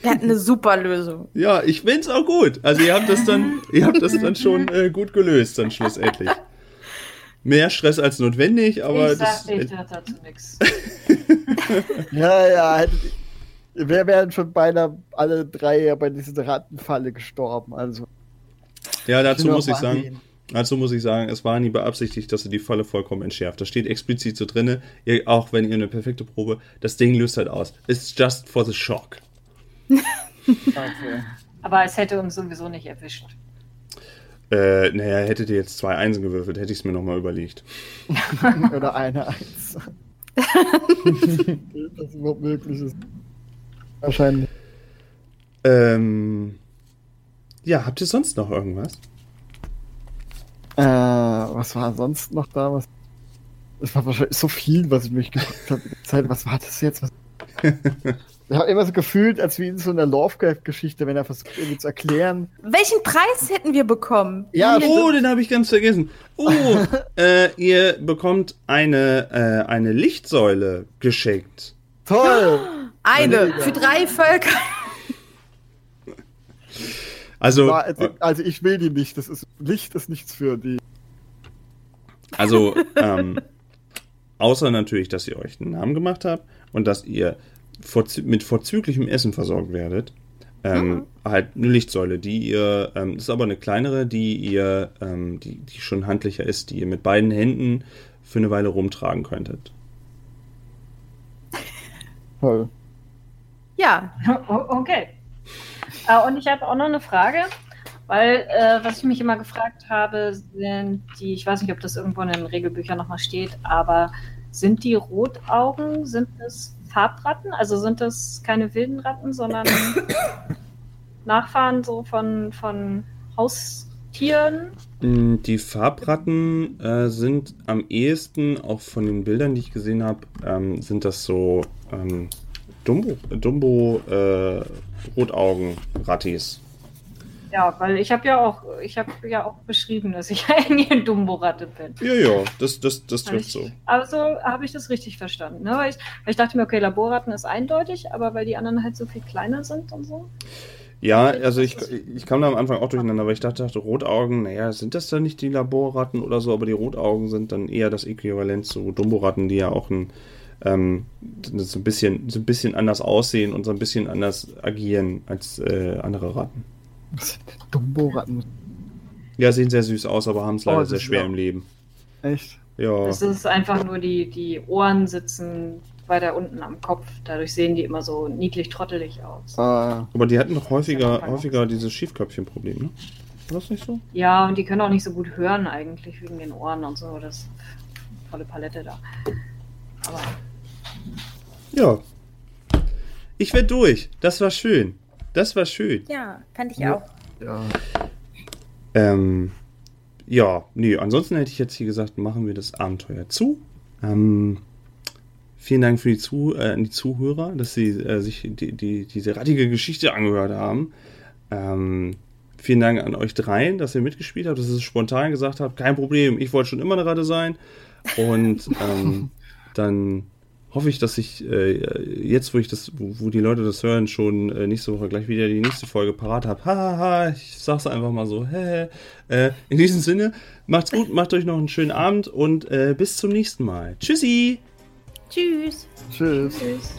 S2: Wir hatten eine super Lösung.
S1: Ja, ich find's auch gut. Also ihr habt das dann, ihr habt das dann schon äh, gut gelöst, dann schlussendlich. Mehr Stress als notwendig, aber.
S4: Ich das, sag, ich dazu nichts.
S3: ja, ja, hättet, wir wären schon beinahe alle drei bei dieser Rattenfalle gestorben, also.
S1: Ja, dazu muss ich sagen. Dazu muss ich sagen, es war nie beabsichtigt, dass ihr die Falle vollkommen entschärft. Das steht explizit so drin, auch wenn ihr eine perfekte Probe, das Ding löst halt aus. It's just for the shock.
S4: okay. Aber es hätte uns sowieso nicht erwischt.
S1: Äh, naja, hättet ihr jetzt zwei Einsen gewürfelt, hätte ich es mir nochmal überlegt.
S3: Oder eine Eins. das überhaupt möglich ist. Wahrscheinlich.
S1: Ähm, ja, habt ihr sonst noch irgendwas?
S3: Äh, was war sonst noch da? Was, es war wahrscheinlich so viel, was ich mich gefragt habe. Was war das jetzt? ich habe immer so gefühlt, als wie in so einer Lovecraft-Geschichte, wenn er versucht, irgendwie zu erklären.
S2: Welchen Preis hätten wir bekommen?
S1: Ja, oh, den habe ich ganz vergessen. Oh, äh, ihr bekommt eine, äh, eine Lichtsäule geschenkt.
S3: Toll!
S2: Eine, für drei Völker.
S1: Also,
S3: also, also, ich will die nicht. Das ist, Licht ist nichts für die.
S1: Also, ähm, außer natürlich, dass ihr euch einen Namen gemacht habt und dass ihr vorzü mit vorzüglichem Essen versorgt werdet. Ähm, mhm. Halt eine Lichtsäule, die ihr, ähm, das ist aber eine kleinere, die ihr, ähm, die, die schon handlicher ist, die ihr mit beiden Händen für eine Weile rumtragen könntet.
S3: Toll.
S2: Ja.
S4: Okay. Äh, und ich habe auch noch eine Frage, weil äh, was ich mich immer gefragt habe, sind die, ich weiß nicht, ob das irgendwo in den Regelbüchern nochmal steht, aber sind die Rotaugen, sind das Farbratten? Also sind das keine wilden Ratten, sondern Nachfahren so von, von Haustieren?
S1: Mm, die Farbratten äh, sind am ehesten, auch von den Bildern, die ich gesehen habe, ähm, sind das so ähm, Dumbo, Dumbo äh, Rotaugen-Rattis.
S4: Ja, weil ich habe ja auch, ich habe ja auch beschrieben, dass ich eigentlich ein Dumbo-Ratte bin.
S1: Ja, ja, das, das, das trifft
S4: ich,
S1: so.
S4: Also habe ich das richtig verstanden. Ne? Weil, ich, weil ich dachte mir, okay, Laborratten ist eindeutig, aber weil die anderen halt so viel kleiner sind und so.
S1: Ja, also ich, ich kam da am Anfang auch durcheinander, weil ich dachte, dachte Rotaugen, naja, sind das dann nicht die Laborratten oder so, aber die Rotaugen sind dann eher das Äquivalent zu Dumbo-Ratten, die ja auch ein ähm, so, ein bisschen, so ein bisschen anders aussehen und so ein bisschen anders agieren als äh, andere Ratten.
S3: Dumbo-Ratten?
S1: Ja, sehen sehr süß aus, aber haben es leider oh, sehr schwer ja. im Leben.
S3: Echt?
S1: Ja.
S4: Es ist einfach nur die, die Ohren sitzen weiter unten am Kopf. Dadurch sehen die immer so niedlich trottelig aus.
S1: Ah. Aber die hatten doch häufiger, häufiger dieses Schiefköpfchen-Problem, ne? War das nicht so?
S4: Ja, und die können auch nicht so gut hören eigentlich wegen den Ohren und so. Das volle Palette da. Aber
S1: ja. Ich werde durch. Das war schön. Das war schön.
S2: Ja, fand ich ja. auch.
S3: Ja.
S1: Ähm, ja, nee, ansonsten hätte ich jetzt hier gesagt, machen wir das Abenteuer zu. Ähm, vielen Dank für die, zu, äh, die Zuhörer, dass sie äh, sich die, die, diese rattige Geschichte angehört haben. Ähm, vielen Dank an euch dreien, dass ihr mitgespielt habt, dass ihr spontan gesagt habt, kein Problem, ich wollte schon immer eine Ratte sein. Und ähm, dann hoffe ich, dass ich äh, jetzt, wo ich das, wo, wo, die Leute das hören, schon äh, nächste Woche gleich wieder die nächste Folge parat habe. Hahaha, ich sag's einfach mal so. Hä, äh, in diesem Sinne, macht's gut, macht euch noch einen schönen Abend und äh, bis zum nächsten Mal. Tschüssi.
S2: Tschüss.
S3: Tschüss. Tschüss.